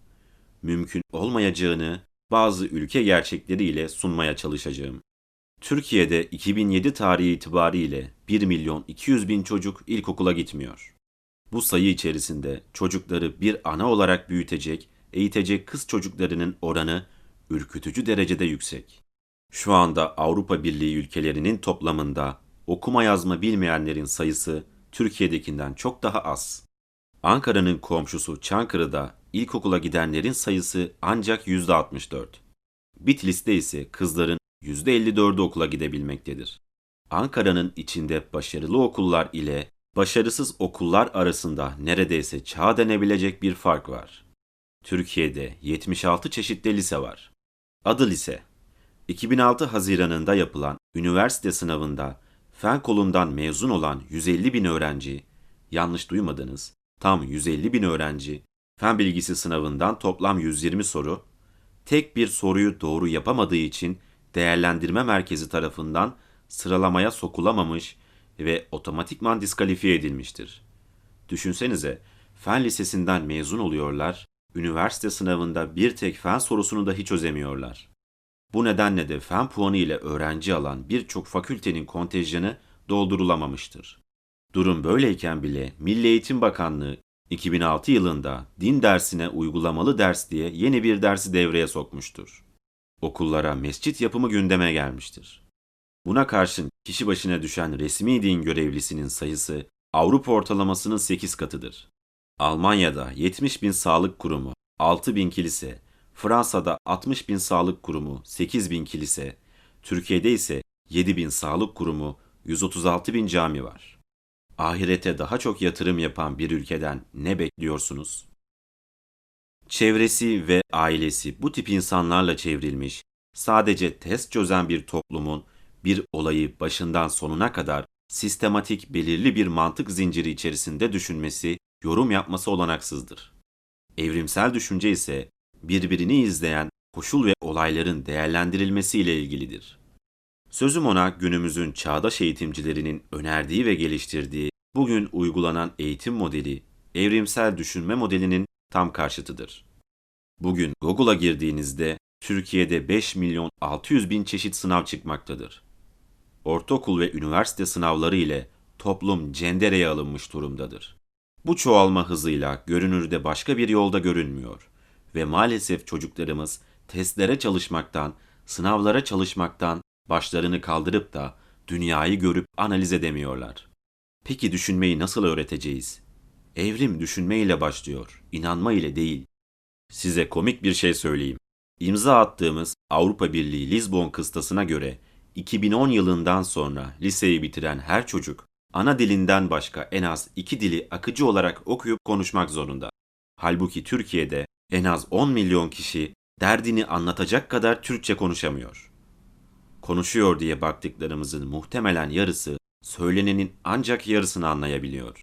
Mümkün olmayacağını bazı ülke gerçekleriyle sunmaya çalışacağım. Türkiye'de 2007 tarihi itibariyle 1 milyon 200 bin çocuk ilkokula gitmiyor. Bu sayı içerisinde çocukları bir ana olarak büyütecek, eğitecek kız çocuklarının oranı ürkütücü derecede yüksek. Şu anda Avrupa Birliği ülkelerinin toplamında okuma yazma bilmeyenlerin sayısı Türkiye'dekinden çok daha az. Ankara'nın komşusu Çankırı'da ilkokula gidenlerin sayısı ancak %64. Bitlis'te ise kızların %54'ü okula gidebilmektedir. Ankara'nın içinde başarılı okullar ile başarısız okullar arasında neredeyse çağ denebilecek bir fark var. Türkiye'de 76 çeşitli lise var. Adı lise. 2006 Haziran'ında yapılan üniversite sınavında fen kolundan mezun olan 150 bin öğrenci, yanlış duymadınız, tam 150 bin öğrenci fen bilgisi sınavından toplam 120 soru, tek bir soruyu doğru yapamadığı için değerlendirme merkezi tarafından sıralamaya sokulamamış ve otomatikman diskalifiye edilmiştir. Düşünsenize, fen lisesinden mezun oluyorlar, üniversite sınavında bir tek fen sorusunu dahi çözemiyorlar. Bu nedenle de fen puanı ile öğrenci alan birçok fakültenin kontenjanı doldurulamamıştır. Durum böyleyken bile Milli Eğitim Bakanlığı 2006 yılında din dersine uygulamalı ders diye yeni bir dersi devreye sokmuştur. Okullara mescit yapımı gündeme gelmiştir. Buna karşın kişi başına düşen resmi din görevlisinin sayısı Avrupa ortalamasının 8 katıdır. Almanya'da 70 bin sağlık kurumu, 6 bin kilise, Fransa'da 60 bin sağlık kurumu, 8 bin kilise, Türkiye'de ise 7 bin sağlık kurumu, 136 bin cami var. Ahirete daha çok yatırım yapan bir ülkeden ne bekliyorsunuz? Çevresi ve ailesi bu tip insanlarla çevrilmiş, sadece test çözen bir toplumun bir olayı başından sonuna kadar sistematik belirli bir mantık zinciri içerisinde düşünmesi, yorum yapması olanaksızdır. Evrimsel düşünce ise birbirini izleyen koşul ve olayların değerlendirilmesiyle ilgilidir. Sözüm ona günümüzün çağdaş eğitimcilerinin önerdiği ve geliştirdiği bugün uygulanan eğitim modeli, evrimsel düşünme modelinin tam karşıtıdır. Bugün Google'a girdiğinizde Türkiye'de 5 milyon 600 bin çeşit sınav çıkmaktadır. Ortaokul ve üniversite sınavları ile toplum cendereye alınmış durumdadır. Bu çoğalma hızıyla görünürde başka bir yolda görünmüyor ve maalesef çocuklarımız testlere çalışmaktan, sınavlara çalışmaktan başlarını kaldırıp da dünyayı görüp analiz edemiyorlar. Peki düşünmeyi nasıl öğreteceğiz? Evrim düşünmeyle başlıyor, inanma ile değil. Size komik bir şey söyleyeyim. İmza attığımız Avrupa Birliği Lizbon kıstasına göre 2010 yılından sonra liseyi bitiren her çocuk ana dilinden başka en az iki dili akıcı olarak okuyup konuşmak zorunda. Halbuki Türkiye'de en az 10 milyon kişi derdini anlatacak kadar Türkçe konuşamıyor. Konuşuyor diye baktıklarımızın muhtemelen yarısı söylenenin ancak yarısını anlayabiliyor.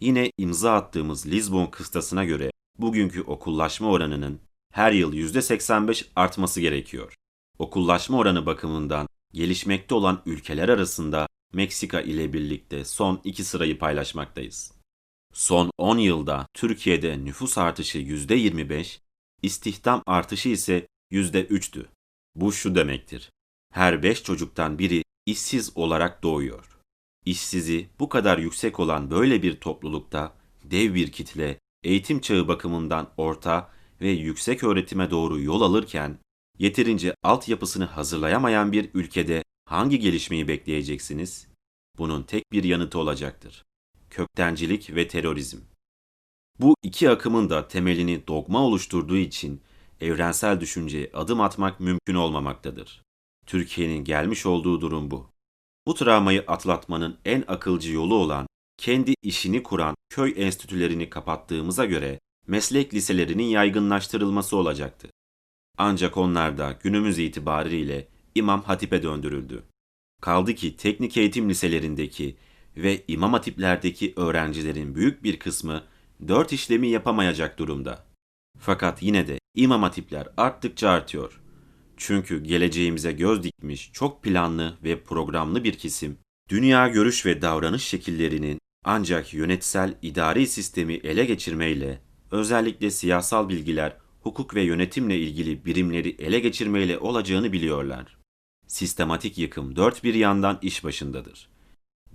Yine imza attığımız Lizbon kıstasına göre bugünkü okullaşma oranının her yıl %85 artması gerekiyor. Okullaşma oranı bakımından gelişmekte olan ülkeler arasında Meksika ile birlikte son iki sırayı paylaşmaktayız. Son 10 yılda Türkiye'de nüfus artışı %25, istihdam artışı ise %3'tü. Bu şu demektir. Her 5 çocuktan biri işsiz olarak doğuyor. İşsizi bu kadar yüksek olan böyle bir toplulukta dev bir kitle eğitim çağı bakımından orta ve yüksek öğretime doğru yol alırken yeterince altyapısını hazırlayamayan bir ülkede hangi gelişmeyi bekleyeceksiniz? Bunun tek bir yanıtı olacaktır. Köktencilik ve terörizm. Bu iki akımın da temelini dogma oluşturduğu için evrensel düşünceye adım atmak mümkün olmamaktadır. Türkiye'nin gelmiş olduğu durum bu. Bu travmayı atlatmanın en akılcı yolu olan kendi işini kuran köy enstitülerini kapattığımıza göre meslek liselerinin yaygınlaştırılması olacaktı. Ancak onlar da günümüz itibariyle İmam Hatip'e döndürüldü. Kaldı ki teknik eğitim liselerindeki ve imam hatiplerdeki öğrencilerin büyük bir kısmı dört işlemi yapamayacak durumda. Fakat yine de imam hatipler arttıkça artıyor. Çünkü geleceğimize göz dikmiş çok planlı ve programlı bir kesim, dünya görüş ve davranış şekillerinin ancak yönetsel idari sistemi ele geçirmeyle, özellikle siyasal bilgiler, hukuk ve yönetimle ilgili birimleri ele geçirmeyle olacağını biliyorlar. Sistematik yıkım dört bir yandan iş başındadır.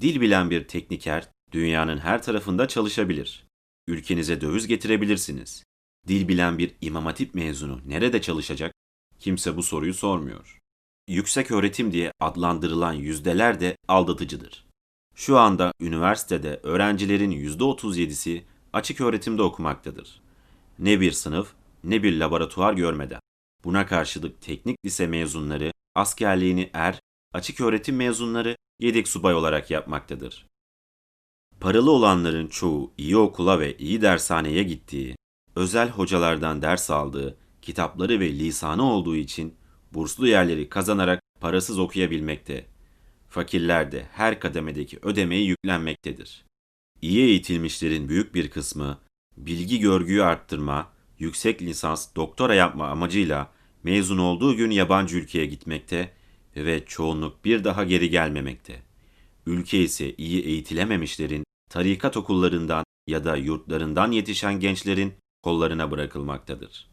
Dil bilen bir tekniker dünyanın her tarafında çalışabilir. Ülkenize döviz getirebilirsiniz. Dil bilen bir imam hatip mezunu nerede çalışacak? Kimse bu soruyu sormuyor. Yüksek öğretim diye adlandırılan yüzdeler de aldatıcıdır. Şu anda üniversitede öğrencilerin %37'si açık öğretimde okumaktadır. Ne bir sınıf ne bir laboratuvar görmeden. Buna karşılık teknik lise mezunları askerliğini er, açık öğretim mezunları yedek subay olarak yapmaktadır. Paralı olanların çoğu iyi okula ve iyi dershaneye gittiği, özel hocalardan ders aldığı, kitapları ve lisanı olduğu için burslu yerleri kazanarak parasız okuyabilmekte. Fakirler de her kademedeki ödemeyi yüklenmektedir. İyi eğitilmişlerin büyük bir kısmı bilgi görgüyü arttırma, yüksek lisans, doktora yapma amacıyla mezun olduğu gün yabancı ülkeye gitmekte ve çoğunluk bir daha geri gelmemekte. Ülke ise iyi eğitilememişlerin tarikat okullarından ya da yurtlarından yetişen gençlerin kollarına bırakılmaktadır.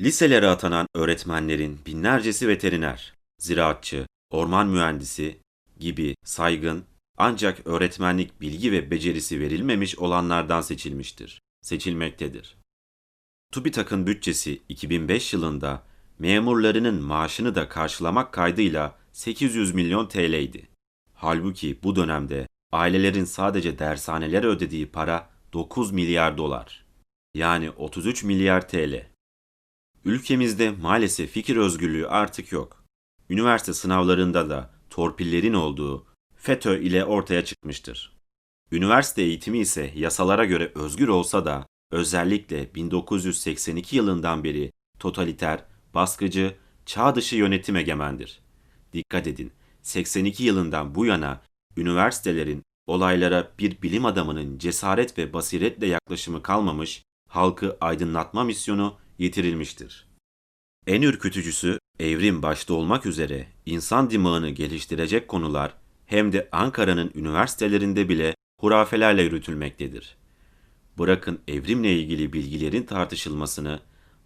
Liselere atanan öğretmenlerin binlercesi veteriner, ziraatçı, orman mühendisi gibi saygın ancak öğretmenlik bilgi ve becerisi verilmemiş olanlardan seçilmiştir, seçilmektedir. TÜBİTAK'ın bütçesi 2005 yılında memurlarının maaşını da karşılamak kaydıyla 800 milyon TL'ydi. Halbuki bu dönemde ailelerin sadece dershanelere ödediği para 9 milyar dolar. Yani 33 milyar TL. Ülkemizde maalesef fikir özgürlüğü artık yok. Üniversite sınavlarında da torpillerin olduğu FETÖ ile ortaya çıkmıştır. Üniversite eğitimi ise yasalara göre özgür olsa da özellikle 1982 yılından beri totaliter, baskıcı, çağ dışı yönetim egemendir. Dikkat edin, 82 yılından bu yana üniversitelerin olaylara bir bilim adamının cesaret ve basiretle yaklaşımı kalmamış, halkı aydınlatma misyonu yitirilmiştir. En ürkütücüsü evrim başta olmak üzere insan dimağını geliştirecek konular hem de Ankara'nın üniversitelerinde bile hurafelerle yürütülmektedir. Bırakın evrimle ilgili bilgilerin tartışılmasını,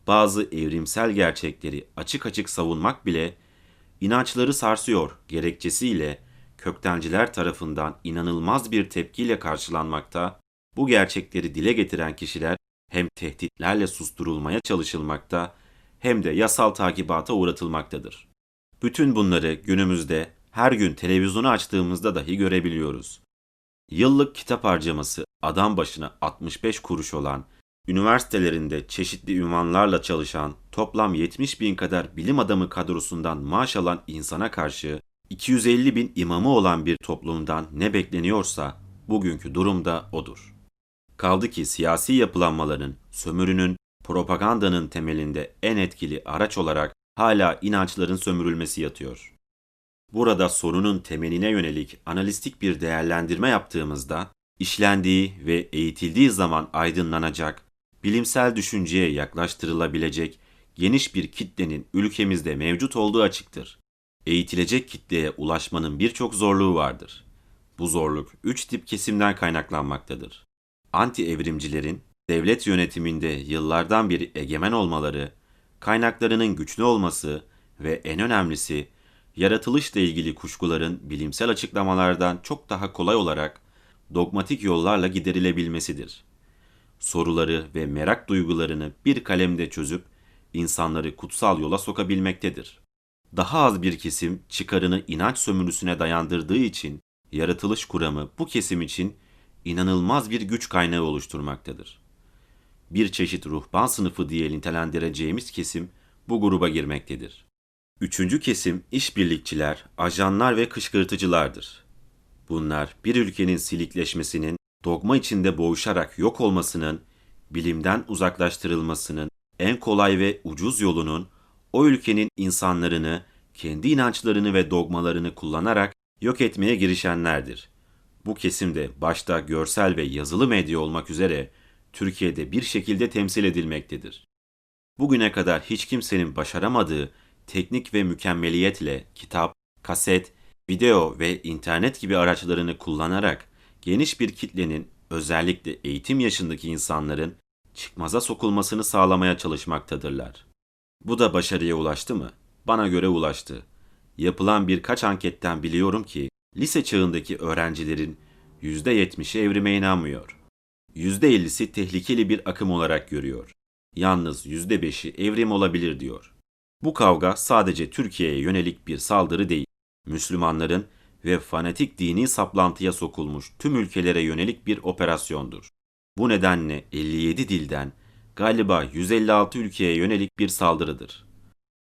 bazı evrimsel gerçekleri açık açık savunmak bile inançları sarsıyor gerekçesiyle köktenciler tarafından inanılmaz bir tepkiyle karşılanmakta, bu gerçekleri dile getiren kişiler hem tehditlerle susturulmaya çalışılmakta hem de yasal takibata uğratılmaktadır. Bütün bunları günümüzde her gün televizyonu açtığımızda dahi görebiliyoruz. Yıllık kitap harcaması adam başına 65 kuruş olan, üniversitelerinde çeşitli ünvanlarla çalışan toplam 70 bin kadar bilim adamı kadrosundan maaş alan insana karşı 250 bin imamı olan bir toplumdan ne bekleniyorsa bugünkü durumda odur. Kaldı ki siyasi yapılanmaların, sömürünün, propagandanın temelinde en etkili araç olarak hala inançların sömürülmesi yatıyor. Burada sorunun temeline yönelik analistik bir değerlendirme yaptığımızda, işlendiği ve eğitildiği zaman aydınlanacak, bilimsel düşünceye yaklaştırılabilecek geniş bir kitlenin ülkemizde mevcut olduğu açıktır. Eğitilecek kitleye ulaşmanın birçok zorluğu vardır. Bu zorluk üç tip kesimden kaynaklanmaktadır. Anti-evrimcilerin devlet yönetiminde yıllardan beri egemen olmaları, kaynaklarının güçlü olması ve en önemlisi yaratılışla ilgili kuşkuların bilimsel açıklamalardan çok daha kolay olarak dogmatik yollarla giderilebilmesidir. Soruları ve merak duygularını bir kalemde çözüp insanları kutsal yola sokabilmektedir. Daha az bir kesim çıkarını inanç sömürüsüne dayandırdığı için yaratılış kuramı bu kesim için inanılmaz bir güç kaynağı oluşturmaktadır. Bir çeşit ruhban sınıfı diye nitelendireceğimiz kesim bu gruba girmektedir. Üçüncü kesim işbirlikçiler, ajanlar ve kışkırtıcılardır. Bunlar bir ülkenin silikleşmesinin, dogma içinde boğuşarak yok olmasının, bilimden uzaklaştırılmasının en kolay ve ucuz yolunun o ülkenin insanlarını, kendi inançlarını ve dogmalarını kullanarak yok etmeye girişenlerdir. Bu kesimde başta görsel ve yazılı medya olmak üzere Türkiye'de bir şekilde temsil edilmektedir. Bugüne kadar hiç kimsenin başaramadığı teknik ve mükemmeliyetle kitap, kaset, video ve internet gibi araçlarını kullanarak geniş bir kitlenin özellikle eğitim yaşındaki insanların çıkmaza sokulmasını sağlamaya çalışmaktadırlar. Bu da başarıya ulaştı mı? Bana göre ulaştı. Yapılan birkaç anketten biliyorum ki lise çağındaki öğrencilerin %70'i evrime inanmıyor. %50'si tehlikeli bir akım olarak görüyor. Yalnız %5'i evrim olabilir diyor. Bu kavga sadece Türkiye'ye yönelik bir saldırı değil. Müslümanların ve fanatik dini saplantıya sokulmuş tüm ülkelere yönelik bir operasyondur. Bu nedenle 57 dilden galiba 156 ülkeye yönelik bir saldırıdır.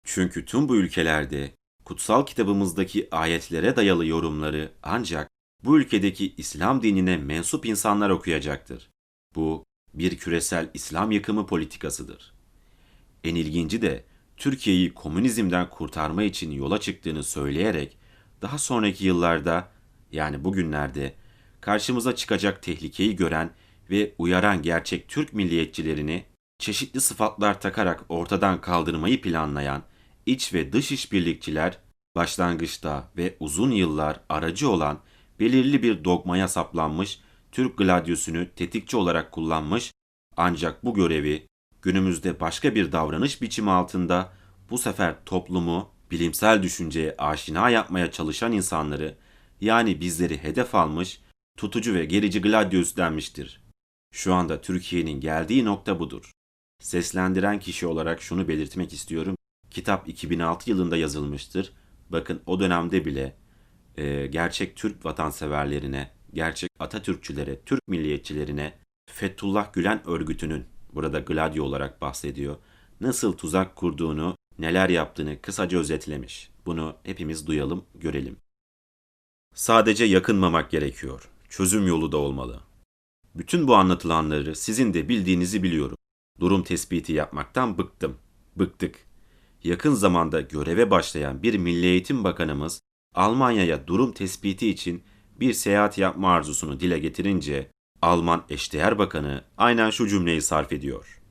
Çünkü tüm bu ülkelerde kutsal kitabımızdaki ayetlere dayalı yorumları ancak bu ülkedeki İslam dinine mensup insanlar okuyacaktır. Bu bir küresel İslam yıkımı politikasıdır. En ilginci de Türkiye'yi komünizmden kurtarma için yola çıktığını söyleyerek daha sonraki yıllarda yani bugünlerde karşımıza çıkacak tehlikeyi gören ve uyaran gerçek Türk milliyetçilerini çeşitli sıfatlar takarak ortadan kaldırmayı planlayan iç ve dış işbirlikçiler başlangıçta ve uzun yıllar aracı olan belirli bir dogmaya saplanmış Türk gladyosunu tetikçi olarak kullanmış ancak bu görevi günümüzde başka bir davranış biçimi altında bu sefer toplumu bilimsel düşünceye aşina yapmaya çalışan insanları yani bizleri hedef almış tutucu ve gerici gladyos denmiştir. Şu anda Türkiye'nin geldiği nokta budur. Seslendiren kişi olarak şunu belirtmek istiyorum. Kitap 2006 yılında yazılmıştır. Bakın o dönemde bile e, gerçek Türk vatanseverlerine, gerçek Atatürkçülere, Türk milliyetçilerine Fethullah Gülen örgütünün burada Gladio olarak bahsediyor. Nasıl tuzak kurduğunu, neler yaptığını kısaca özetlemiş. Bunu hepimiz duyalım, görelim. Sadece yakınmamak gerekiyor. Çözüm yolu da olmalı. Bütün bu anlatılanları sizin de bildiğinizi biliyorum. Durum tespiti yapmaktan bıktım. Bıktık. Yakın zamanda göreve başlayan bir Milli Eğitim Bakanımız Almanya'ya durum tespiti için bir seyahat yapma arzusunu dile getirince Alman Eşdeğer Bakanı aynen şu cümleyi sarf ediyor.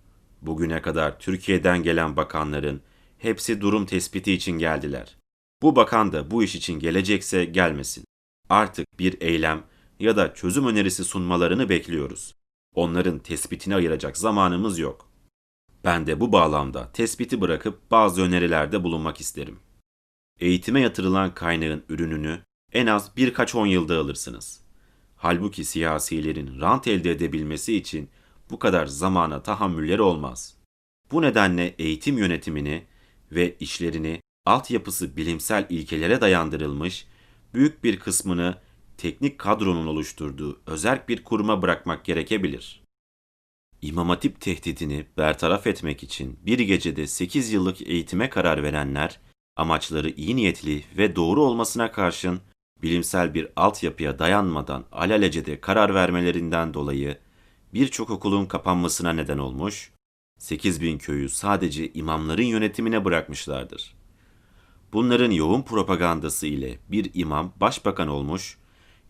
Bugüne kadar Türkiye'den gelen bakanların hepsi durum tespiti için geldiler. Bu bakan da bu iş için gelecekse gelmesin. Artık bir eylem ya da çözüm önerisi sunmalarını bekliyoruz. Onların tespitini ayıracak zamanımız yok. Ben de bu bağlamda tespiti bırakıp bazı önerilerde bulunmak isterim. Eğitime yatırılan kaynağın ürününü en az birkaç on yılda alırsınız. Halbuki siyasilerin rant elde edebilmesi için bu kadar zamana tahammülleri olmaz. Bu nedenle eğitim yönetimini ve işlerini altyapısı bilimsel ilkelere dayandırılmış, büyük bir kısmını teknik kadronun oluşturduğu özerk bir kuruma bırakmak gerekebilir. İmam Hatip tehdidini bertaraf etmek için bir gecede 8 yıllık eğitime karar verenler, amaçları iyi niyetli ve doğru olmasına karşın bilimsel bir altyapıya dayanmadan alelacele karar vermelerinden dolayı birçok okulun kapanmasına neden olmuş, 8 bin köyü sadece imamların yönetimine bırakmışlardır. Bunların yoğun propagandası ile bir imam başbakan olmuş,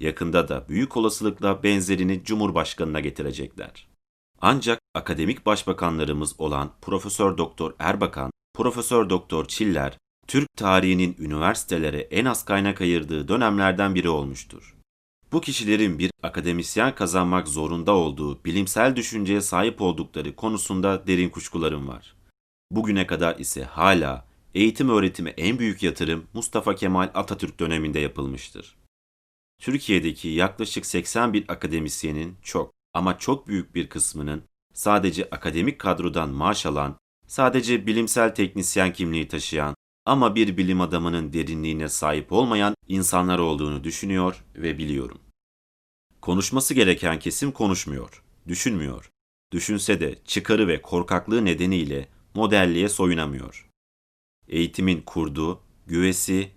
yakında da büyük olasılıkla benzerini Cumhurbaşkanına getirecekler. Ancak akademik başbakanlarımız olan Profesör Doktor Erbakan, Profesör Doktor Çiller, Türk tarihinin üniversitelere en az kaynak ayırdığı dönemlerden biri olmuştur. Bu kişilerin bir akademisyen kazanmak zorunda olduğu bilimsel düşünceye sahip oldukları konusunda derin kuşkularım var. Bugüne kadar ise hala eğitim öğretime en büyük yatırım Mustafa Kemal Atatürk döneminde yapılmıştır. Türkiye'deki yaklaşık 81 akademisyenin çok ama çok büyük bir kısmının sadece akademik kadrodan maaş alan, sadece bilimsel teknisyen kimliği taşıyan ama bir bilim adamının derinliğine sahip olmayan insanlar olduğunu düşünüyor ve biliyorum. Konuşması gereken kesim konuşmuyor, düşünmüyor. Düşünse de çıkarı ve korkaklığı nedeniyle modelliğe soyunamıyor. Eğitimin kurduğu, güvesi,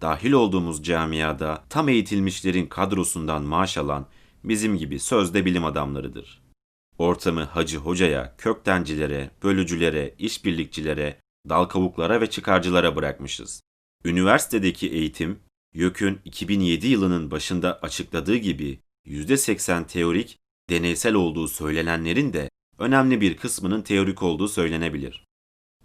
dahil olduğumuz camiada tam eğitilmişlerin kadrosundan maaş alan bizim gibi sözde bilim adamlarıdır. Ortamı hacı hocaya, köktencilere, bölücülere, işbirlikçilere, dal kavuklara ve çıkarcılara bırakmışız. Üniversitedeki eğitim, YÖK'ün 2007 yılının başında açıkladığı gibi %80 teorik, deneysel olduğu söylenenlerin de önemli bir kısmının teorik olduğu söylenebilir.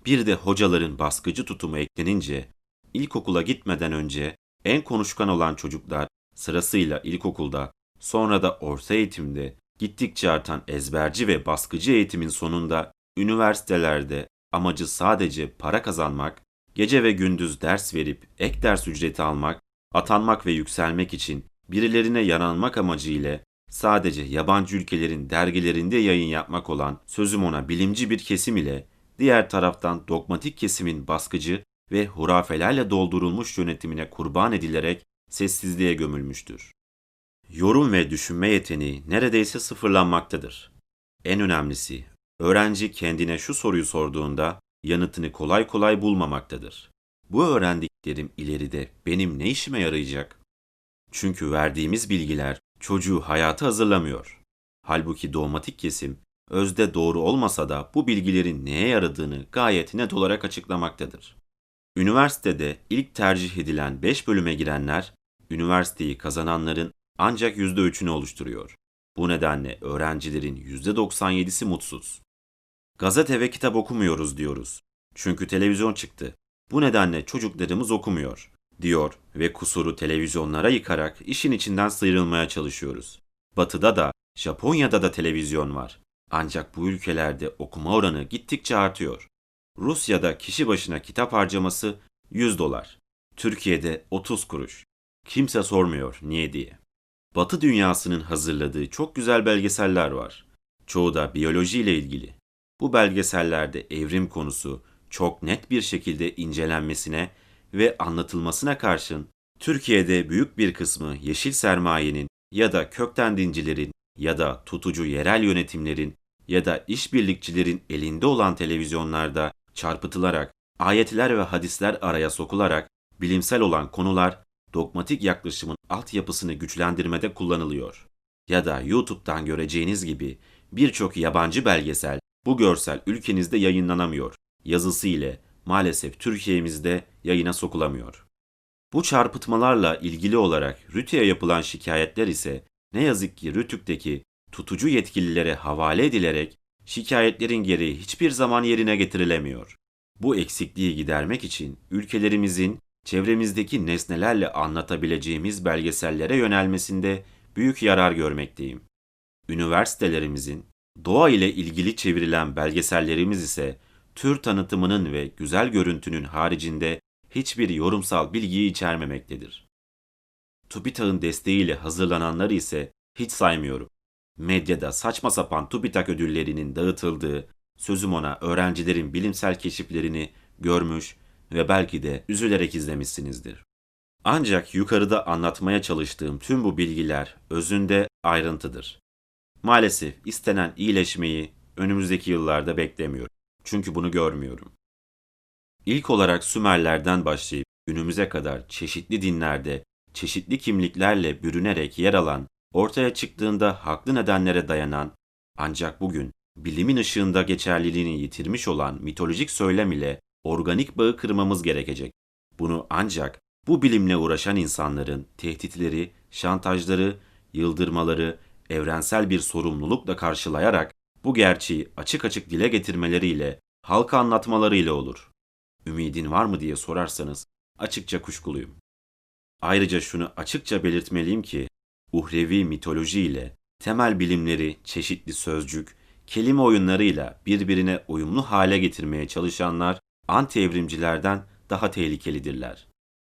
Bir de hocaların baskıcı tutumu eklenince, ilkokula gitmeden önce en konuşkan olan çocuklar sırasıyla ilkokulda, sonra da orta eğitimde gittikçe artan ezberci ve baskıcı eğitimin sonunda üniversitelerde amacı sadece para kazanmak, gece ve gündüz ders verip ek ders ücreti almak, atanmak ve yükselmek için birilerine yaranmak amacıyla sadece yabancı ülkelerin dergilerinde yayın yapmak olan sözüm ona bilimci bir kesim ile diğer taraftan dogmatik kesimin baskıcı ve hurafelerle doldurulmuş yönetimine kurban edilerek sessizliğe gömülmüştür. Yorum ve düşünme yeteneği neredeyse sıfırlanmaktadır. En önemlisi, öğrenci kendine şu soruyu sorduğunda yanıtını kolay kolay bulmamaktadır. Bu öğrendiklerim ileride benim ne işime yarayacak? Çünkü verdiğimiz bilgiler çocuğu hayata hazırlamıyor. Halbuki dogmatik kesim özde doğru olmasa da bu bilgilerin neye yaradığını gayet net olarak açıklamaktadır. Üniversitede ilk tercih edilen 5 bölüme girenler, üniversiteyi kazananların ancak %3'ünü oluşturuyor. Bu nedenle öğrencilerin %97'si mutsuz. Gazete ve kitap okumuyoruz diyoruz. Çünkü televizyon çıktı. Bu nedenle çocuklarımız okumuyor, diyor ve kusuru televizyonlara yıkarak işin içinden sıyrılmaya çalışıyoruz. Batı'da da, Japonya'da da televizyon var. Ancak bu ülkelerde okuma oranı gittikçe artıyor. Rusya'da kişi başına kitap harcaması 100 dolar. Türkiye'de 30 kuruş. Kimse sormuyor niye diye. Batı dünyasının hazırladığı çok güzel belgeseller var. Çoğu da biyoloji ile ilgili. Bu belgesellerde evrim konusu çok net bir şekilde incelenmesine ve anlatılmasına karşın Türkiye'de büyük bir kısmı yeşil sermayenin ya da kökten dincilerin ya da tutucu yerel yönetimlerin ya da işbirlikçilerin elinde olan televizyonlarda çarpıtılarak, ayetler ve hadisler araya sokularak bilimsel olan konular dogmatik yaklaşımın altyapısını güçlendirmede kullanılıyor. Ya da YouTube'dan göreceğiniz gibi birçok yabancı belgesel bu görsel ülkenizde yayınlanamıyor. Yazısı ile maalesef Türkiye'mizde yayına sokulamıyor. Bu çarpıtmalarla ilgili olarak RTÜK'e yapılan şikayetler ise ne yazık ki RTÜK'teki tutucu yetkililere havale edilerek şikayetlerin gereği hiçbir zaman yerine getirilemiyor. Bu eksikliği gidermek için ülkelerimizin çevremizdeki nesnelerle anlatabileceğimiz belgesellere yönelmesinde büyük yarar görmekteyim. Üniversitelerimizin doğa ile ilgili çevrilen belgesellerimiz ise tür tanıtımının ve güzel görüntünün haricinde hiçbir yorumsal bilgiyi içermemektedir. TÜBİTAK'ın desteğiyle hazırlananları ise hiç saymıyorum. Medyada saçma sapan TÜBİTAK ödüllerinin dağıtıldığı, sözüm ona öğrencilerin bilimsel keşiflerini görmüş ve belki de üzülerek izlemişsinizdir. Ancak yukarıda anlatmaya çalıştığım tüm bu bilgiler özünde ayrıntıdır. Maalesef istenen iyileşmeyi önümüzdeki yıllarda beklemiyorum. Çünkü bunu görmüyorum. İlk olarak Sümerlerden başlayıp günümüze kadar çeşitli dinlerde, çeşitli kimliklerle bürünerek yer alan, ortaya çıktığında haklı nedenlere dayanan, ancak bugün bilimin ışığında geçerliliğini yitirmiş olan mitolojik söylem ile organik bağı kırmamız gerekecek. Bunu ancak bu bilimle uğraşan insanların tehditleri, şantajları, yıldırmaları, evrensel bir sorumlulukla karşılayarak bu gerçeği açık açık dile getirmeleriyle, halka anlatmalarıyla olur. Ümidin var mı diye sorarsanız açıkça kuşkuluyum. Ayrıca şunu açıkça belirtmeliyim ki uhrevi mitoloji ile temel bilimleri çeşitli sözcük, kelime oyunlarıyla birbirine uyumlu hale getirmeye çalışanlar anti-evrimcilerden daha tehlikelidirler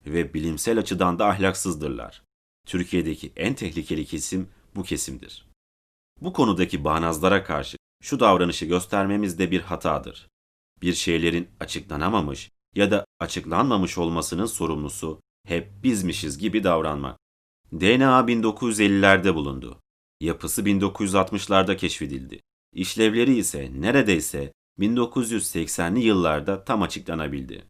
ve bilimsel açıdan da ahlaksızdırlar. Türkiye'deki en tehlikeli kesim bu kesimdir. Bu konudaki bağnazlara karşı şu davranışı göstermemiz de bir hatadır. Bir şeylerin açıklanamamış ya da açıklanmamış olmasının sorumlusu hep bizmişiz gibi davranmak. DNA 1950'lerde bulundu. Yapısı 1960'larda keşfedildi. İşlevleri ise neredeyse 1980'li yıllarda tam açıklanabildi.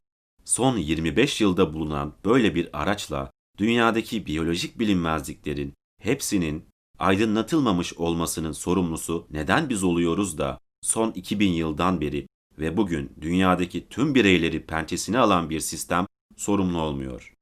Son 25 yılda bulunan böyle bir araçla dünyadaki biyolojik bilinmezliklerin hepsinin aydınlatılmamış olmasının sorumlusu neden biz oluyoruz da son 2000 yıldan beri ve bugün dünyadaki tüm bireyleri pençesine alan bir sistem sorumlu olmuyor.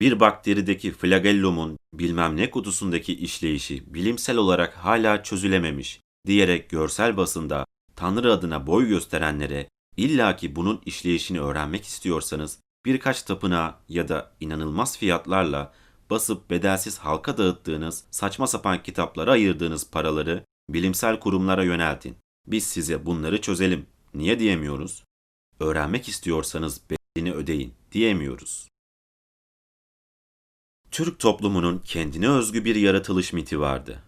Bir bakterideki flagellumun bilmem ne kutusundaki işleyişi bilimsel olarak hala çözülememiş diyerek görsel basında Tanrı adına boy gösterenlere illaki bunun işleyişini öğrenmek istiyorsanız birkaç tapınağa ya da inanılmaz fiyatlarla basıp bedelsiz halka dağıttığınız saçma sapan kitaplara ayırdığınız paraları bilimsel kurumlara yöneltin. Biz size bunları çözelim. Niye diyemiyoruz? Öğrenmek istiyorsanız bedelini ödeyin diyemiyoruz. Türk toplumunun kendine özgü bir yaratılış miti vardı.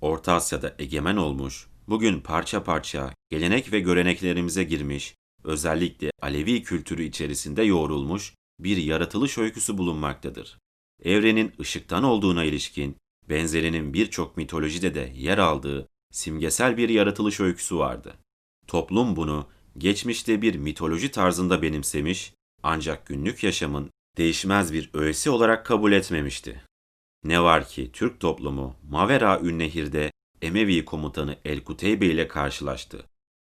Orta Asya'da egemen olmuş, bugün parça parça gelenek ve göreneklerimize girmiş, özellikle Alevi kültürü içerisinde yoğrulmuş bir yaratılış öyküsü bulunmaktadır. Evrenin ışıktan olduğuna ilişkin benzerinin birçok mitolojide de yer aldığı simgesel bir yaratılış öyküsü vardı. Toplum bunu geçmişte bir mitoloji tarzında benimsemiş ancak günlük yaşamın değişmez bir öğesi olarak kabul etmemişti. Ne var ki Türk toplumu Mavera Ünnehir'de Emevi komutanı El-Kuteybe ile karşılaştı.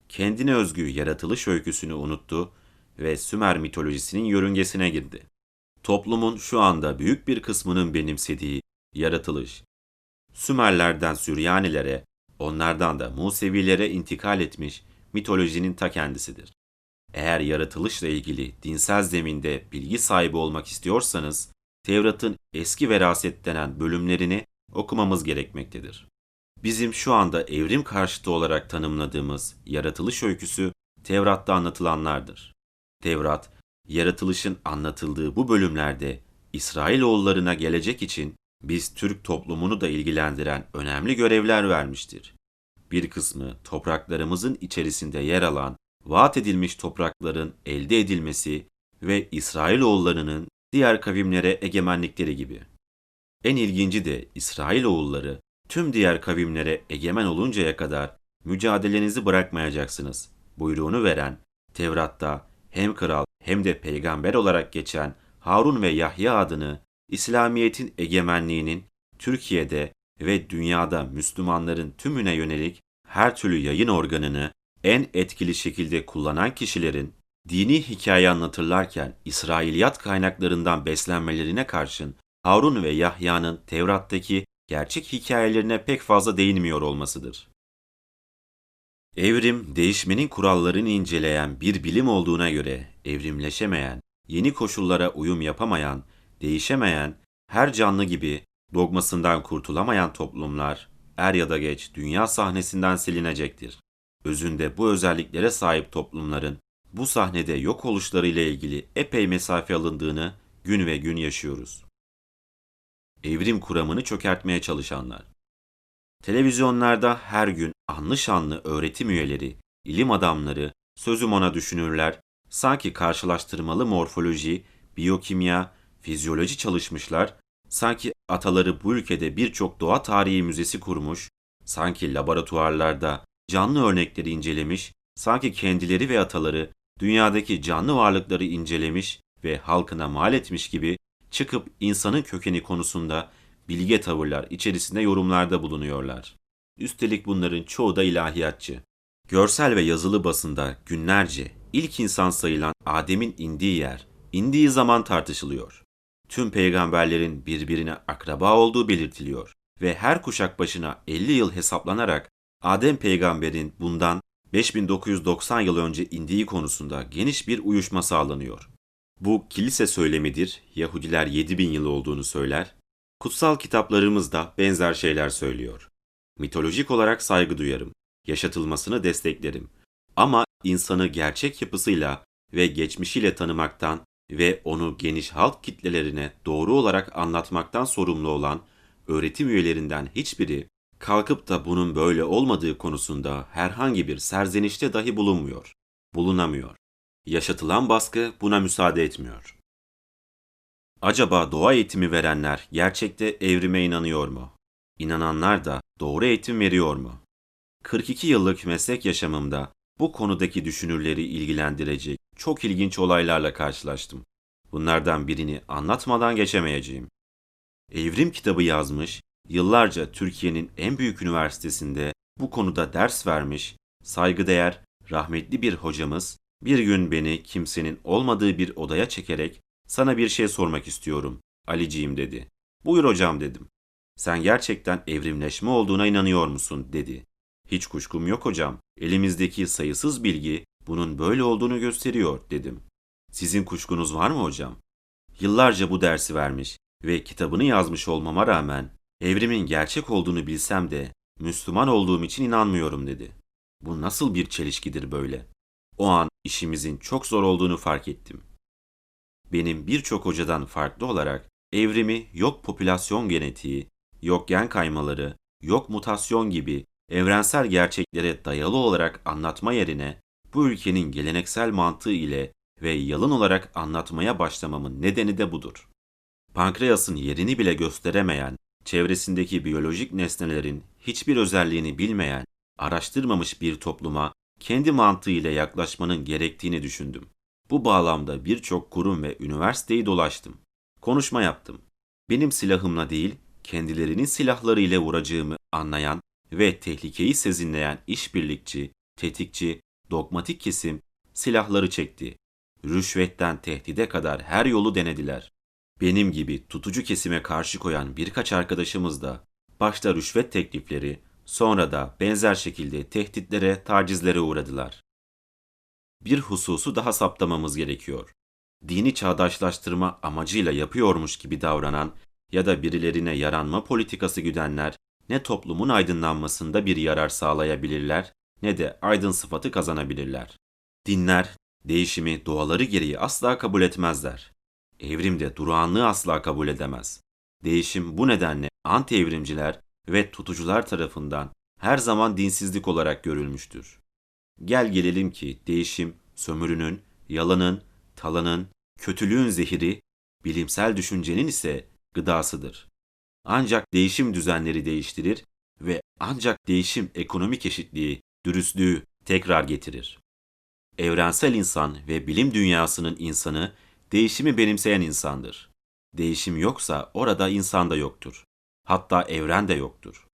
Kendine özgü yaratılış öyküsünü unuttu ve Sümer mitolojisinin yörüngesine girdi. Toplumun şu anda büyük bir kısmının benimsediği yaratılış, Sümerlerden Süryanilere, onlardan da Musevilere intikal etmiş mitolojinin ta kendisidir. Eğer yaratılışla ilgili dinsel zeminde bilgi sahibi olmak istiyorsanız, Tevrat'ın eski veraset denen bölümlerini okumamız gerekmektedir. Bizim şu anda evrim karşıtı olarak tanımladığımız yaratılış öyküsü Tevrat'ta anlatılanlardır. Tevrat, yaratılışın anlatıldığı bu bölümlerde İsrailoğullarına gelecek için biz Türk toplumunu da ilgilendiren önemli görevler vermiştir. Bir kısmı topraklarımızın içerisinde yer alan vaat edilmiş toprakların elde edilmesi ve İsrailoğullarının diğer kavimlere egemenlikleri gibi. En ilginci de İsrailoğulları tüm diğer kavimlere egemen oluncaya kadar mücadelenizi bırakmayacaksınız buyruğunu veren Tevrat'ta hem kral hem de peygamber olarak geçen Harun ve Yahya adını İslamiyet'in egemenliğinin Türkiye'de ve dünyada Müslümanların tümüne yönelik her türlü yayın organını en etkili şekilde kullanan kişilerin dini hikaye anlatırlarken İsrailiyat kaynaklarından beslenmelerine karşın Harun ve Yahya'nın Tevrat'taki gerçek hikayelerine pek fazla değinmiyor olmasıdır. Evrim, değişmenin kurallarını inceleyen bir bilim olduğuna göre evrimleşemeyen, yeni koşullara uyum yapamayan, değişemeyen, her canlı gibi dogmasından kurtulamayan toplumlar er ya da geç dünya sahnesinden silinecektir. Özünde bu özelliklere sahip toplumların bu sahnede yok oluşları ile ilgili epey mesafe alındığını gün ve gün yaşıyoruz. Evrim kuramını çökertmeye çalışanlar. Televizyonlarda her gün anlı şanlı öğretim üyeleri, ilim adamları, sözüm ona düşünürler, sanki karşılaştırmalı morfoloji, biyokimya, fizyoloji çalışmışlar, sanki ataları bu ülkede birçok doğa tarihi müzesi kurmuş, sanki laboratuvarlarda canlı örnekleri incelemiş, sanki kendileri ve ataları dünyadaki canlı varlıkları incelemiş ve halkına mal etmiş gibi çıkıp insanın kökeni konusunda bilge tavırlar içerisinde yorumlarda bulunuyorlar. Üstelik bunların çoğu da ilahiyatçı. Görsel ve yazılı basında günlerce ilk insan sayılan Adem'in indiği yer, indiği zaman tartışılıyor. Tüm peygamberlerin birbirine akraba olduğu belirtiliyor ve her kuşak başına 50 yıl hesaplanarak Adem peygamberin bundan 5990 yıl önce indiği konusunda geniş bir uyuşma sağlanıyor. Bu kilise söylemidir, Yahudiler 7000 yıl olduğunu söyler, kutsal kitaplarımız da benzer şeyler söylüyor. Mitolojik olarak saygı duyarım, yaşatılmasını desteklerim. Ama insanı gerçek yapısıyla ve geçmişiyle tanımaktan ve onu geniş halk kitlelerine doğru olarak anlatmaktan sorumlu olan öğretim üyelerinden hiçbiri kalkıp da bunun böyle olmadığı konusunda herhangi bir serzenişte dahi bulunmuyor, bulunamıyor. Yaşatılan baskı buna müsaade etmiyor. Acaba doğa eğitimi verenler gerçekte evrime inanıyor mu? İnananlar da doğru eğitim veriyor mu? 42 yıllık meslek yaşamımda bu konudaki düşünürleri ilgilendirecek çok ilginç olaylarla karşılaştım. Bunlardan birini anlatmadan geçemeyeceğim. Evrim kitabı yazmış, yıllarca Türkiye'nin en büyük üniversitesinde bu konuda ders vermiş, saygıdeğer, rahmetli bir hocamız bir gün beni kimsenin olmadığı bir odaya çekerek sana bir şey sormak istiyorum Aliciğim dedi. Buyur hocam dedim. Sen gerçekten evrimleşme olduğuna inanıyor musun dedi. Hiç kuşkum yok hocam. Elimizdeki sayısız bilgi bunun böyle olduğunu gösteriyor dedim. Sizin kuşkunuz var mı hocam? Yıllarca bu dersi vermiş ve kitabını yazmış olmama rağmen evrimin gerçek olduğunu bilsem de Müslüman olduğum için inanmıyorum dedi. Bu nasıl bir çelişkidir böyle? O an işimizin çok zor olduğunu fark ettim. Benim birçok hocadan farklı olarak evrimi yok popülasyon genetiği, yok gen kaymaları, yok mutasyon gibi evrensel gerçeklere dayalı olarak anlatma yerine bu ülkenin geleneksel mantığı ile ve yalın olarak anlatmaya başlamamın nedeni de budur. Pankreasın yerini bile gösteremeyen, çevresindeki biyolojik nesnelerin hiçbir özelliğini bilmeyen, araştırmamış bir topluma kendi mantığıyla yaklaşmanın gerektiğini düşündüm. Bu bağlamda birçok kurum ve üniversiteyi dolaştım. Konuşma yaptım. Benim silahımla değil, kendilerinin silahları ile vuracağımı anlayan ve tehlikeyi sezinleyen işbirlikçi, tetikçi, dogmatik kesim silahları çekti. Rüşvetten tehdide kadar her yolu denediler. Benim gibi tutucu kesime karşı koyan birkaç arkadaşımız da başta rüşvet teklifleri, sonra da benzer şekilde tehditlere, tacizlere uğradılar. Bir hususu daha saptamamız gerekiyor. Dini çağdaşlaştırma amacıyla yapıyormuş gibi davranan ya da birilerine yaranma politikası güdenler ne toplumun aydınlanmasında bir yarar sağlayabilirler ne de aydın sıfatı kazanabilirler. Dinler değişimi doğaları gereği asla kabul etmezler. Evrim de durağanlığı asla kabul edemez. Değişim bu nedenle anti-evrimciler ve tutucular tarafından her zaman dinsizlik olarak görülmüştür. Gel gelelim ki değişim sömürünün, yalanın, talanın, kötülüğün zehiri, bilimsel düşüncenin ise gıdasıdır. Ancak değişim düzenleri değiştirir ve ancak değişim ekonomik eşitliği, dürüstlüğü tekrar getirir. Evrensel insan ve bilim dünyasının insanı değişimi benimseyen insandır. Değişim yoksa orada insan da yoktur. Hatta evren de yoktur.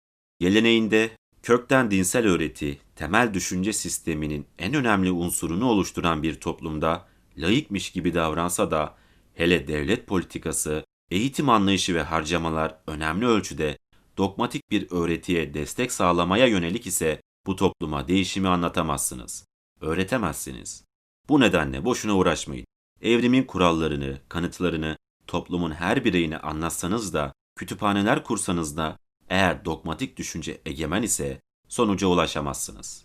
Geleneğinde kökten dinsel öğreti, temel düşünce sisteminin en önemli unsurunu oluşturan bir toplumda laikmiş gibi davransa da hele devlet politikası, eğitim anlayışı ve harcamalar önemli ölçüde dogmatik bir öğretiye destek sağlamaya yönelik ise bu topluma değişimi anlatamazsınız. Öğretemezsiniz. Bu nedenle boşuna uğraşmayın. Evrimin kurallarını, kanıtlarını toplumun her bireyine anlatsanız da, kütüphaneler kursanız da eğer dogmatik düşünce egemen ise sonuca ulaşamazsınız.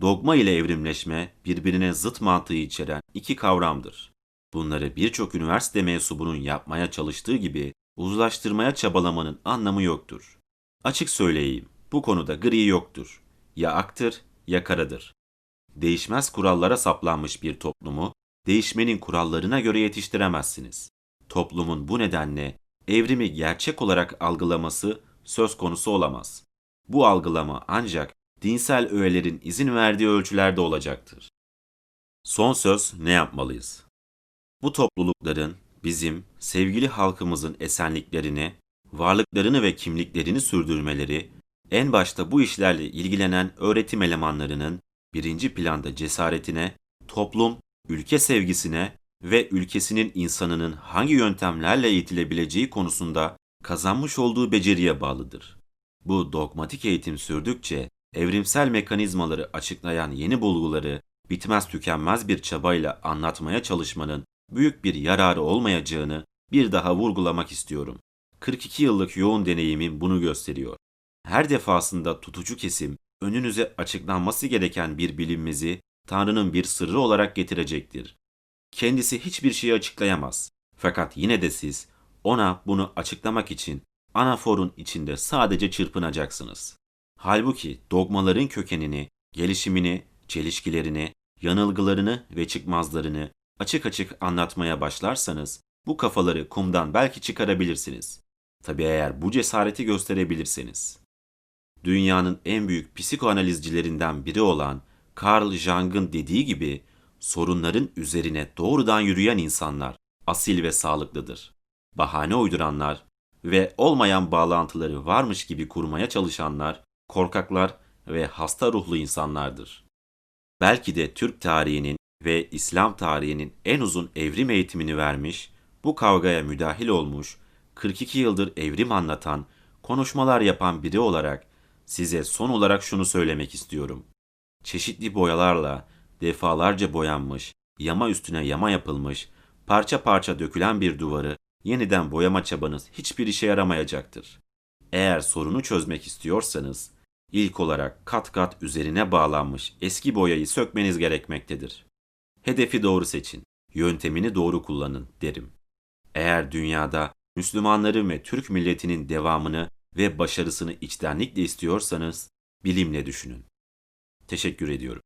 Dogma ile evrimleşme birbirine zıt mantığı içeren iki kavramdır. Bunları birçok üniversite mensubunun yapmaya çalıştığı gibi uzlaştırmaya çabalamanın anlamı yoktur. Açık söyleyeyim, bu konuda gri yoktur. Ya aktır ya karadır. Değişmez kurallara saplanmış bir toplumu değişmenin kurallarına göre yetiştiremezsiniz. Toplumun bu nedenle evrimi gerçek olarak algılaması söz konusu olamaz. Bu algılama ancak dinsel öğelerin izin verdiği ölçülerde olacaktır. Son söz ne yapmalıyız? Bu toplulukların bizim sevgili halkımızın esenliklerini, varlıklarını ve kimliklerini sürdürmeleri, en başta bu işlerle ilgilenen öğretim elemanlarının birinci planda cesaretine, toplum, ülke sevgisine ve ülkesinin insanının hangi yöntemlerle eğitilebileceği konusunda kazanmış olduğu beceriye bağlıdır. Bu dogmatik eğitim sürdükçe evrimsel mekanizmaları açıklayan yeni bulguları bitmez tükenmez bir çabayla anlatmaya çalışmanın büyük bir yararı olmayacağını bir daha vurgulamak istiyorum. 42 yıllık yoğun deneyimim bunu gösteriyor. Her defasında tutucu kesim önünüze açıklanması gereken bir bilinmezi Tanrı'nın bir sırrı olarak getirecektir. Kendisi hiçbir şeyi açıklayamaz. Fakat yine de siz ona bunu açıklamak için anaforun içinde sadece çırpınacaksınız. Halbuki dogmaların kökenini, gelişimini, çelişkilerini, yanılgılarını ve çıkmazlarını açık açık anlatmaya başlarsanız bu kafaları kumdan belki çıkarabilirsiniz. Tabi eğer bu cesareti gösterebilirseniz. Dünyanın en büyük psikoanalizcilerinden biri olan Carl Jung'ın dediği gibi sorunların üzerine doğrudan yürüyen insanlar asil ve sağlıklıdır. Bahane uyduranlar ve olmayan bağlantıları varmış gibi kurmaya çalışanlar korkaklar ve hasta ruhlu insanlardır. Belki de Türk tarihinin ve İslam tarihinin en uzun evrim eğitimini vermiş, bu kavgaya müdahil olmuş, 42 yıldır evrim anlatan, konuşmalar yapan biri olarak size son olarak şunu söylemek istiyorum. Çeşitli boyalarla defalarca boyanmış, yama üstüne yama yapılmış, parça parça dökülen bir duvarı yeniden boyama çabanız hiçbir işe yaramayacaktır. Eğer sorunu çözmek istiyorsanız ilk olarak kat kat üzerine bağlanmış eski boyayı sökmeniz gerekmektedir. Hedefi doğru seçin, yöntemini doğru kullanın derim. Eğer dünyada Müslümanların ve Türk milletinin devamını ve başarısını içtenlikle istiyorsanız bilimle düşünün. Teşekkür ediyorum.